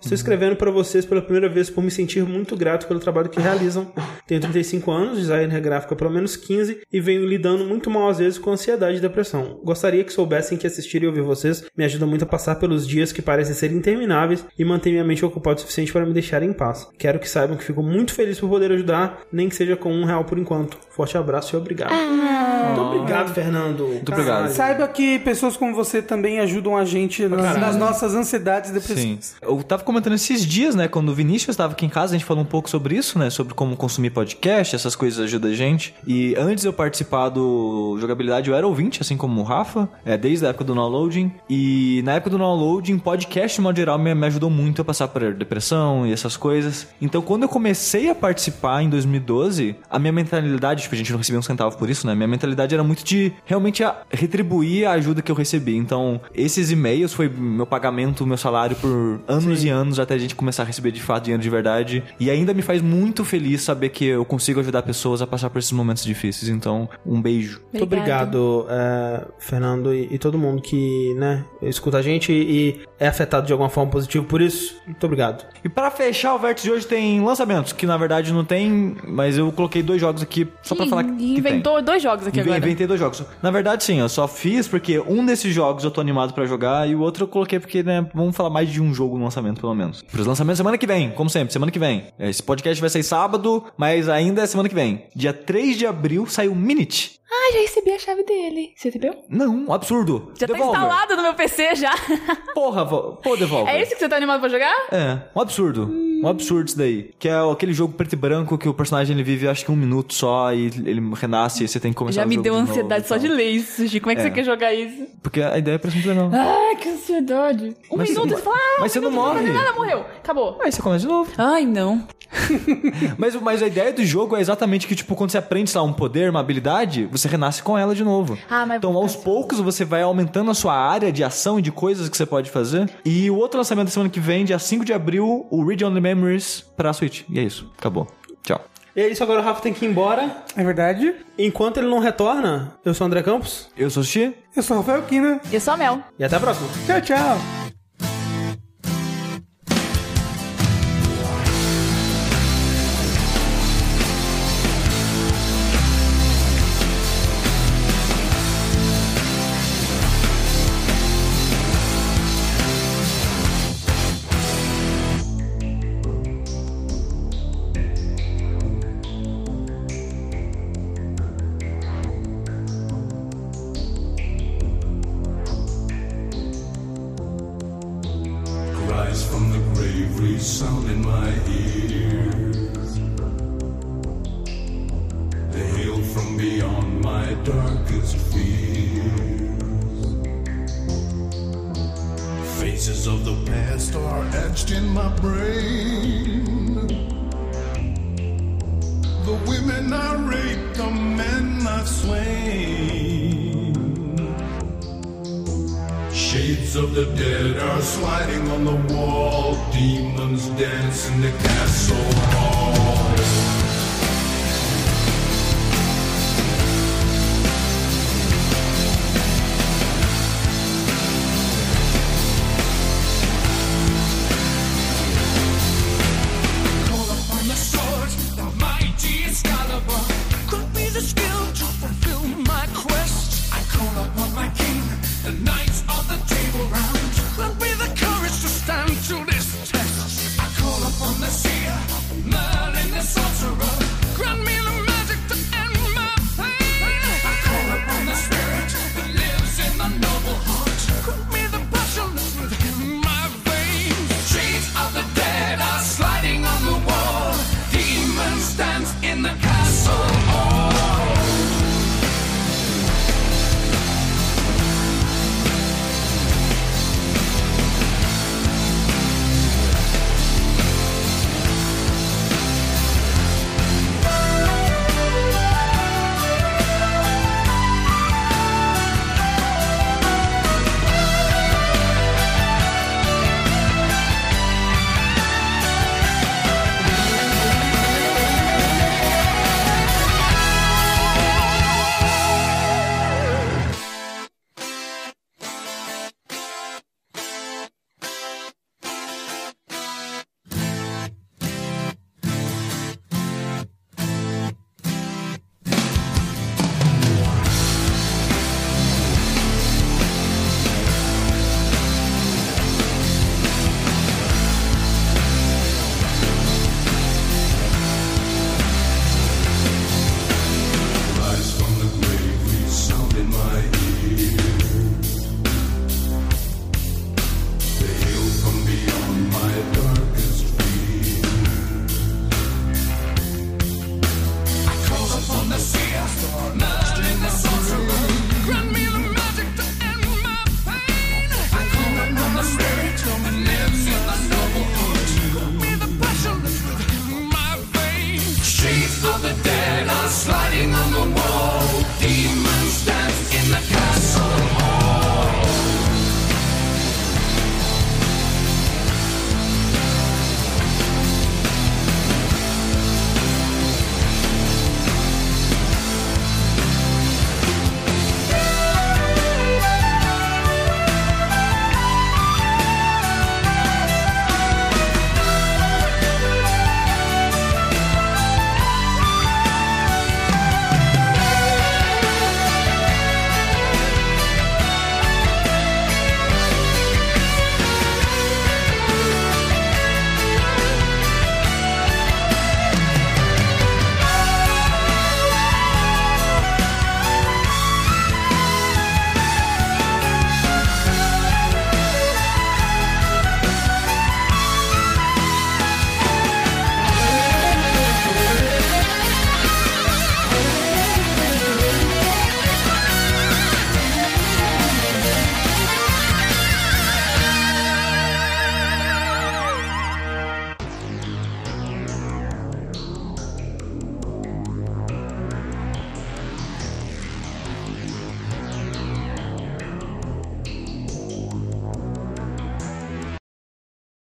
Estou escrevendo para vocês pela primeira vez por me sentir muito grato pelo trabalho que realizam. Tenho 35 anos, designer gráfico há pelo menos 15 e venho lidando muito mal às vezes com ansiedade e depressão. Gostaria que soubessem que assistir e ouvir vocês me ajuda muito a passar pelos dias que parecem ser intermináveis e manter minha mente ocupada o suficiente para me deixar em paz. Quero que saibam que fico muito feliz por poder ajudar, nem que seja com um real por enquanto. Forte abraço e obrigado. Muito obrigado, Fernando. Muito obrigado. Saiba que pessoas como você também ajudam a gente nas, nas nossas ansiedades e Sim. depressões. Eu tava comentando esses dias, né? Quando o Vinícius estava aqui em casa, a gente falou um pouco sobre isso, né? Sobre como consumir podcast, essas coisas ajudam a gente. E antes de eu participar do jogabilidade, eu era ouvinte, assim como o Rafa, é, desde a época do downloading. E na época do downloading, podcast, de modo geral, me, me ajudou muito a passar por depressão e essas coisas. Então, quando eu comecei a participar em 2012, a minha mentalidade, tipo, a gente não recebia um centavo por isso, né? Minha mentalidade era muito de realmente retribuir a ajuda que eu recebi. Então, esses e-mails foi meu pagamento, meu salário por anos e anos até a gente começar a receber de fato dinheiro de verdade. E ainda me faz muito feliz saber que eu consigo ajudar pessoas a passar por esses momentos difíceis. Então, um beijo. Muito obrigado, é, Fernando, e, e todo mundo que né, escuta a gente e é afetado de alguma forma positiva por isso. Muito obrigado. E pra fechar o vértice de hoje tem lançamentos, que na verdade não tem, mas eu coloquei dois jogos aqui só pra Ih, falar que, que tem. Inventou dois jogos aqui agora. Inventei dois jogos. Na verdade, sim, eu só fiz porque um desses jogos eu tô animado pra jogar. E o outro eu coloquei porque, né, vamos falar mais de um jogo no lançamento, pelo menos. Pros lançamentos semana que vem, como sempre, semana que vem. Esse podcast vai sair sábado, mas ainda é semana que vem. Dia 3 de abril sai o Minute. Ah, já recebi a chave dele. Você recebeu? Não, um absurdo. Já Devolver. tá instalado no meu PC já. Porra, vo- pô, Devolver. É isso que você tá animado pra jogar? É, um absurdo. Um absurdo isso daí. Que é aquele jogo preto e branco que o personagem ele vive acho que um minuto só e ele renasce e você tem que começar Já o me jogo deu de novo ansiedade e só de ler isso, Gi. Como é que É. você quer jogar isso? Porque a ideia parece muito legal. Ai, que ansiedade. Um Mas minuto, você- você fala, ah, mas um você não minuto, morre. fazer Nada, morreu. Acabou. Aí você começa de novo. Ai, não. Mas, mas a ideia do jogo é exatamente que, tipo, quando você aprende, sei lá, um poder, uma habilidade, você renasce com ela de novo. Ah, mas- então, aos poucos, você vai aumentando a sua área de ação e de coisas que você pode fazer. E o outro lançamento da semana que vem, dia 5 de abril, o Read Only Memories pra Switch. E é isso. Acabou. Tchau. E é isso, agora o Rafa tem que ir embora. É verdade? Enquanto ele não retorna, eu sou o André Campos. Eu sou o Xi. Eu sou o Rafael Kina. Eu sou a Mel. E até a próxima. Tchau, tchau.